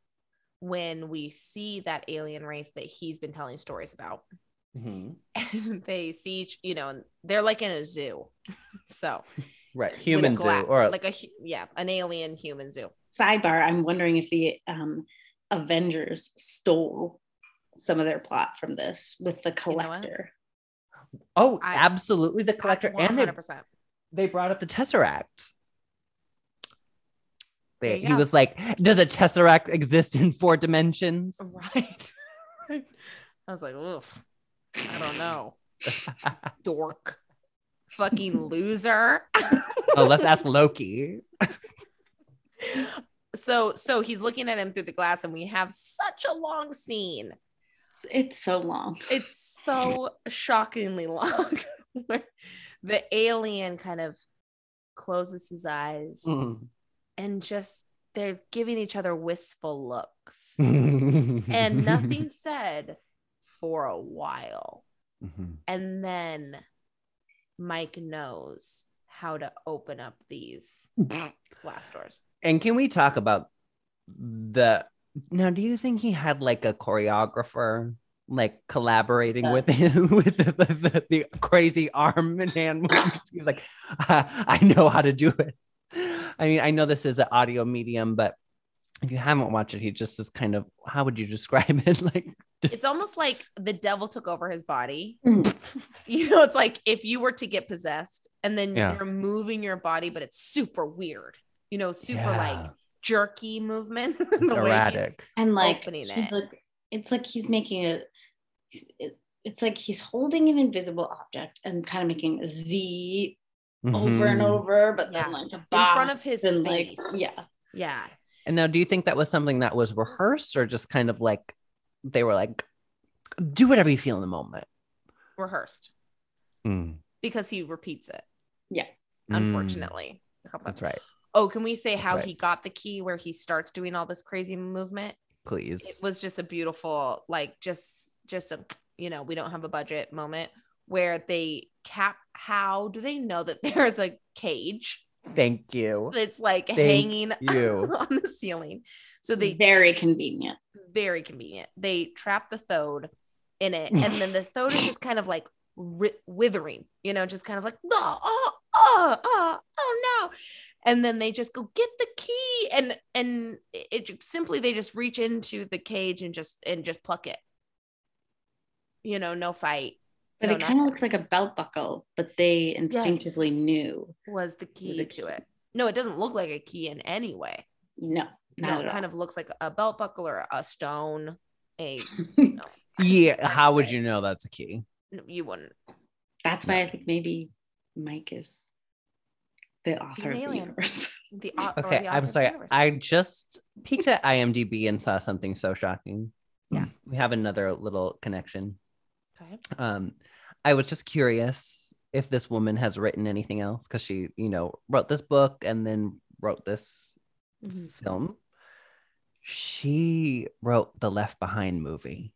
when we see that alien race that he's been telling stories about. and they see each, you know, they're like in a zoo. So Right, with human zoo, gla- or like a yeah, an alien human zoo. Sidebar, I'm wondering if the um, Avengers stole some of their plot from this with the You know collector. oh, I- absolutely, the collector, and they, they brought up the tesseract. There he go. was like, "Does a tesseract exist in four dimensions?" Right. I was like, oof. I don't know. Dork. Fucking loser. oh, let's ask Loki. so so he's looking at him through the glass and we have such a long scene. It's, it's so long. It's so shockingly long. the alien kind of closes his eyes Mm. And just they're giving each other wistful looks. and nothing said for a while. Mhm. And then Mike knows how to open up these glass doors. And can we talk about the now? Do you think he had like a choreographer, like collaborating Yeah. with him with the, the, the, the crazy arm and hand movements? He's like, I know how to do it. I mean, I know this is an audio medium, but if you haven't watched it, he just is kind of how would you describe it? Like, just- It's almost like the devil took over his body. You know, it's like if you were to get possessed and then Yeah. you're moving your body, but it's super weird, you know, super like jerky movements. It's the way erratic. And like Opening he's it. like it's like he's making a it's like he's holding an invisible object and kind of making a Z over and over, but then Yeah. like a in front of his and face. like yeah. Yeah. And now, do you think that was something that was rehearsed or just kind of like they were like, do whatever you feel in the moment? Rehearsed Mm. because he repeats it, Yeah. Mm. unfortunately. A couple That's times. right. Oh, can we say how right. he got the key where he starts doing all this crazy movement? Please. It Please. was just a beautiful, like just just a you know, we don't have a budget moment where they cap how do they know that there's a cage Thank you. It's like Thank hanging you. on the ceiling? So they very convenient. very convenient. They trap the thode in it, and then the thode is just kind of like withering, you know, just kind of like, oh, oh, oh, oh, oh no. And then they just go get the key, and and it, it simply they just reach into the cage and just and just pluck it. you know, no fight But No, it kind of looks like a belt buckle, but they instinctively knew. was the key Was a to key. it. No, it doesn't look like a key in any way. No, no, at it kind of looks like a belt buckle or a stone. A Yeah. How would you know that's a key? no, you wouldn't. That's why I think maybe Mike is the author an of the universe. The au- Okay, the I'm author of the sorry. I just peeked at IMDb and saw something so shocking. Yeah. We have another little connection. Okay. Um, I was just curious if this woman has written anything else because she, you know, wrote this book and then wrote this Mhm. film. She wrote the Left Behind movie,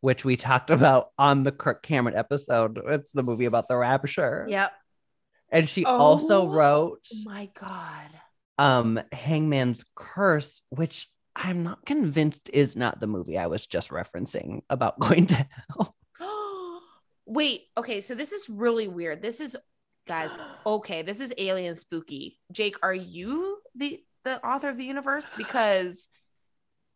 which we talked about on the Kirk Cameron episode. It's the movie about the rapture. Yep. And she also Oh wrote Oh my god. um Hangman's Curse, which I'm not convinced is not the movie I was just referencing about going to hell. Wait, okay, so this is really weird. This is guys, okay, this is alien spooky. Jake, are you the the author of the universe? Because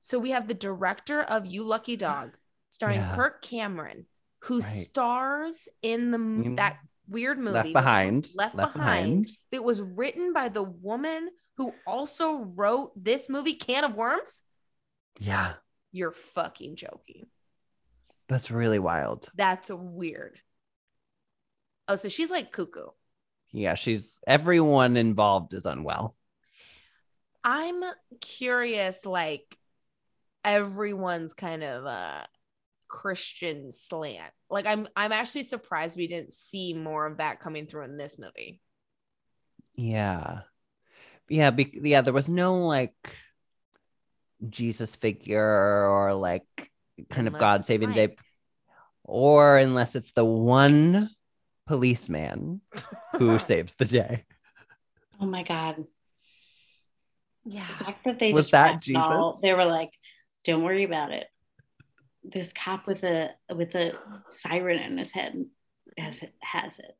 so we have the director of You Lucky Dog, starring Yeah. Kirk Cameron, who Right. stars in the You- that weird movie Left what's it called? Behind. Left, Left Behind. Behind. It was written by the woman who also wrote this movie, Can of Worms. Yeah, You're fucking joking. that's really wild. That's weird. Oh, so she's like cuckoo. Yeah, she's everyone involved is unwell. I'm curious, like everyone's kind of uh Christian slant. Like I'm I'm actually surprised we didn't see more of that coming through in this movie. Yeah. Yeah, be- yeah, there was no like Jesus figure or like kind of God saving day or unless it's the one policeman who saves the day. oh my god. Yeah. The fact that they Was just that wrapped it all- Jesus? they were like, "Don't worry about it." This cop with a with a siren in his head has it. Has it.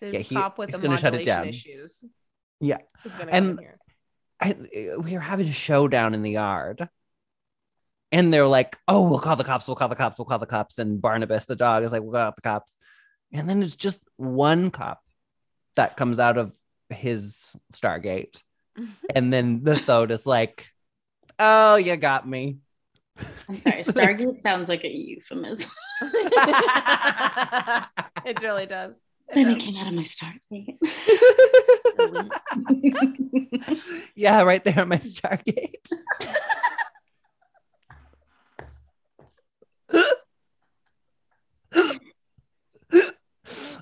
This Yeah, he- cop with the gonna shut it modulation issues. Yeah. And- come in here. I, we were having a showdown in the yard. And they're like, oh, we'll call the cops, we'll call the cops, we'll call the cops. And Barnabas, the dog, is like, we'll call the cops. And then it's just one cop that comes out of his Stargate. And then the throat is like, oh, you got me. I'm sorry. Stargate sounds like a euphemism. it really does. It then it came out of my Stargate. yeah, right there at my Stargate.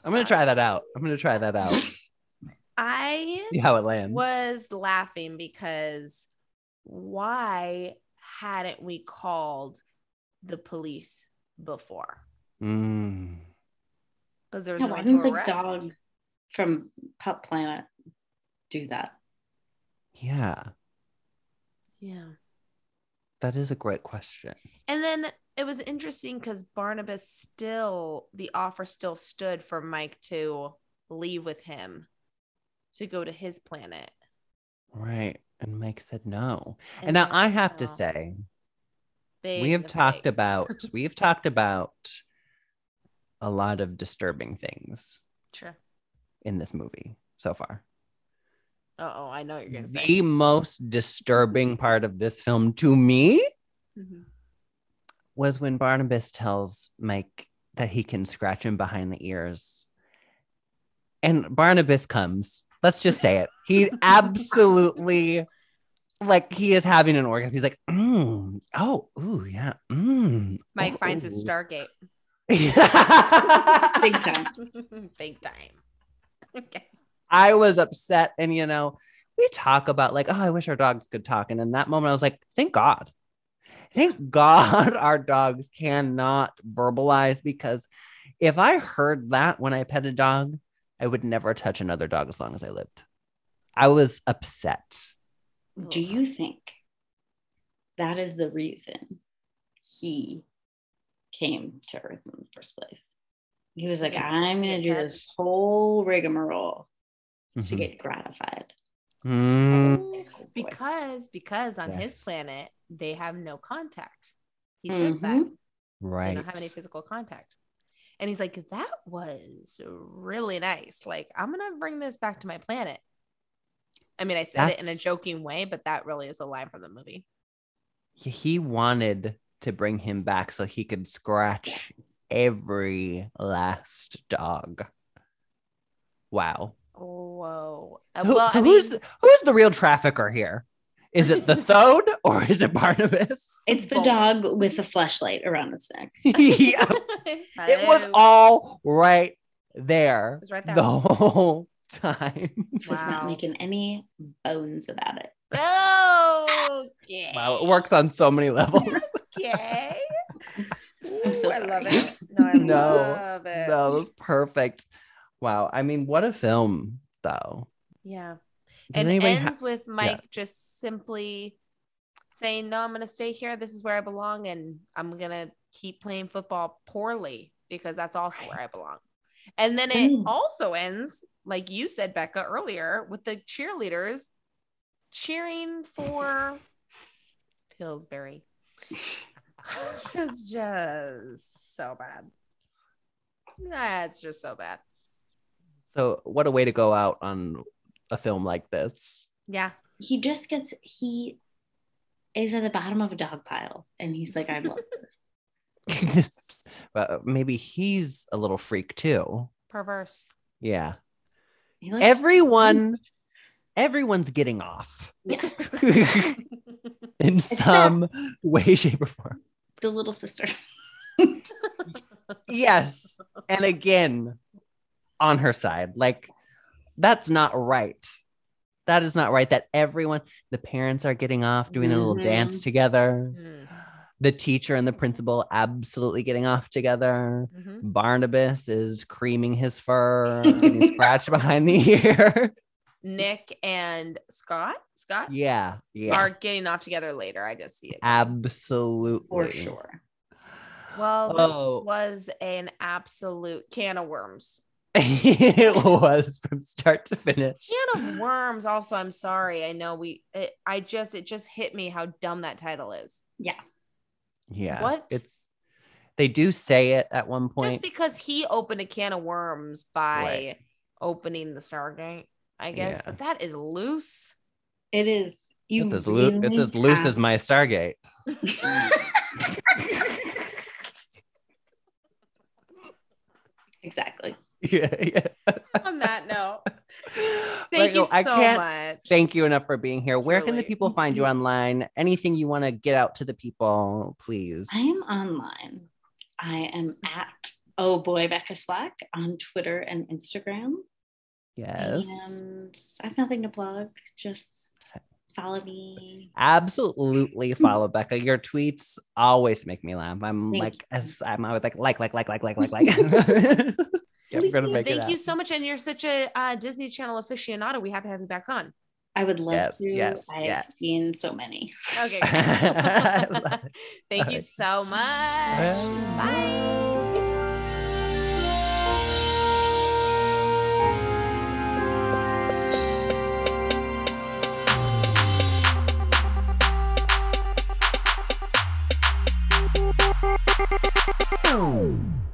I'm gonna try that out. I'm gonna try that out. I See how it lands. was laughing because why hadn't we called the police before? Mm. Because there was Yeah, no why didn't the arrest. dog from Pup Planet do that? Yeah, Yeah. that is a great question. And then it was interesting because Barnabas still, the offer still stood for Mike to leave with him to go to his planet. Right. And Mike said no. And, And now I said have to say, Big we have talked about we have talked about a lot of disturbing things Sure. in this movie so far. Uh oh, I know what you're gonna say. The most disturbing part of this film to me Mhm. was when Barnabas tells Mike that he can scratch him behind the ears. And Barnabas comes. Let's just say it. He absolutely like he is having an orgasm. He's like, mm, oh, ooh, yeah. Mm, Mike finds his. Stargate. Big time. Big time. Okay. I was upset. And, you know, we talk about like, oh, I wish our dogs could talk. And in that moment, I was like, thank God. Thank God our dogs cannot verbalize because if I heard that when I pet a dog, I would never touch another dog as long as I lived. I was upset. Do you think that is the reason he came to Earth in the first place? He was like, I'm going to do this whole rigmarole to Mhm. get gratified. Mm, High because because on his planet they have no contact. He says that. Right. They don't have any physical contact. And he's like, that was really nice. Like, I'm gonna bring this back to my planet. I mean, I said it in a joking way, but that really is a line from the movie. He- he wanted to bring him back so he could scratch every last dog. Wow. Whoa. Uh, Who- well, so I who's mean, the, who's the real trafficker here? Is it the Thode or is it Barnabas? It's the Both. dog with a flashlight around its neck. yeah, it was all right there It was right there. the whole time. He's not making any bones about it. Okay. Wow, it works on so many levels. Okay. I'm so Ooh, I love it. No, I No, love it. that was perfect. Wow. I mean, what a film, though. Yeah. Does and anybody ha- ends with Mike just simply saying, "No, I'm going to stay here. This is where I belong, and I'm going to keep playing football poorly because that's also where I belong." And then it Mm. also ends, like you said, Becca earlier, with the cheerleaders cheering for Pillsbury. It's just so bad. That's just so bad. So, what a way to go out on a film like this. Yeah. He just gets he is at the bottom of a dog pile and he's like, I love this. but maybe he's a little freak too. Perverse. Yeah. He Everyone, everyone's getting off Yes. In some way, shape, or form. The little sister. Yes. And again, on her side, like that's not right. That is not right. That everyone, the parents are getting off, doing a little dance together. Mm. The teacher and the principal absolutely getting off together. Mhm. Barnabas is creaming his fur, getting scratched behind the ear. Nick and Scott, Scott yeah, yeah, are getting off together later. I just see it. absolutely For sure. Well, this Oh. was an absolute can of worms. it was from start to finish. Can of worms. Also, I'm sorry. I know we. It, I just. It just hit me how dumb that title is. Yeah. Yeah, What? It's they do say it at one point. Just point. because he opened a can of worms by Right. opening the Stargate, I guess. Yeah. But that is loose. It is. You It's as, loo- it's as loose as my Stargate. exactly. yeah, yeah. On that note, Like, thank you so I can't much. thank you enough for being here. Where can the people find you online? Anything you want to get out to the people, please? I am online. I am at oh boy Becca Slack on Twitter and Instagram. Yes. And I have nothing to plug. Just follow me. Absolutely follow Becca. Your tweets always make me laugh. I'm Thank like, as I'm always like, like, like, like, like, like, like, like. yeah, we're gonna make it Thank you out. so much. And you're such a uh, Disney Channel aficionado. We have to have you back on. I would love Yes, to. yes, I've yes. seen so many. Okay. I love. Thank you Bye. so much. Bye. Bye. Música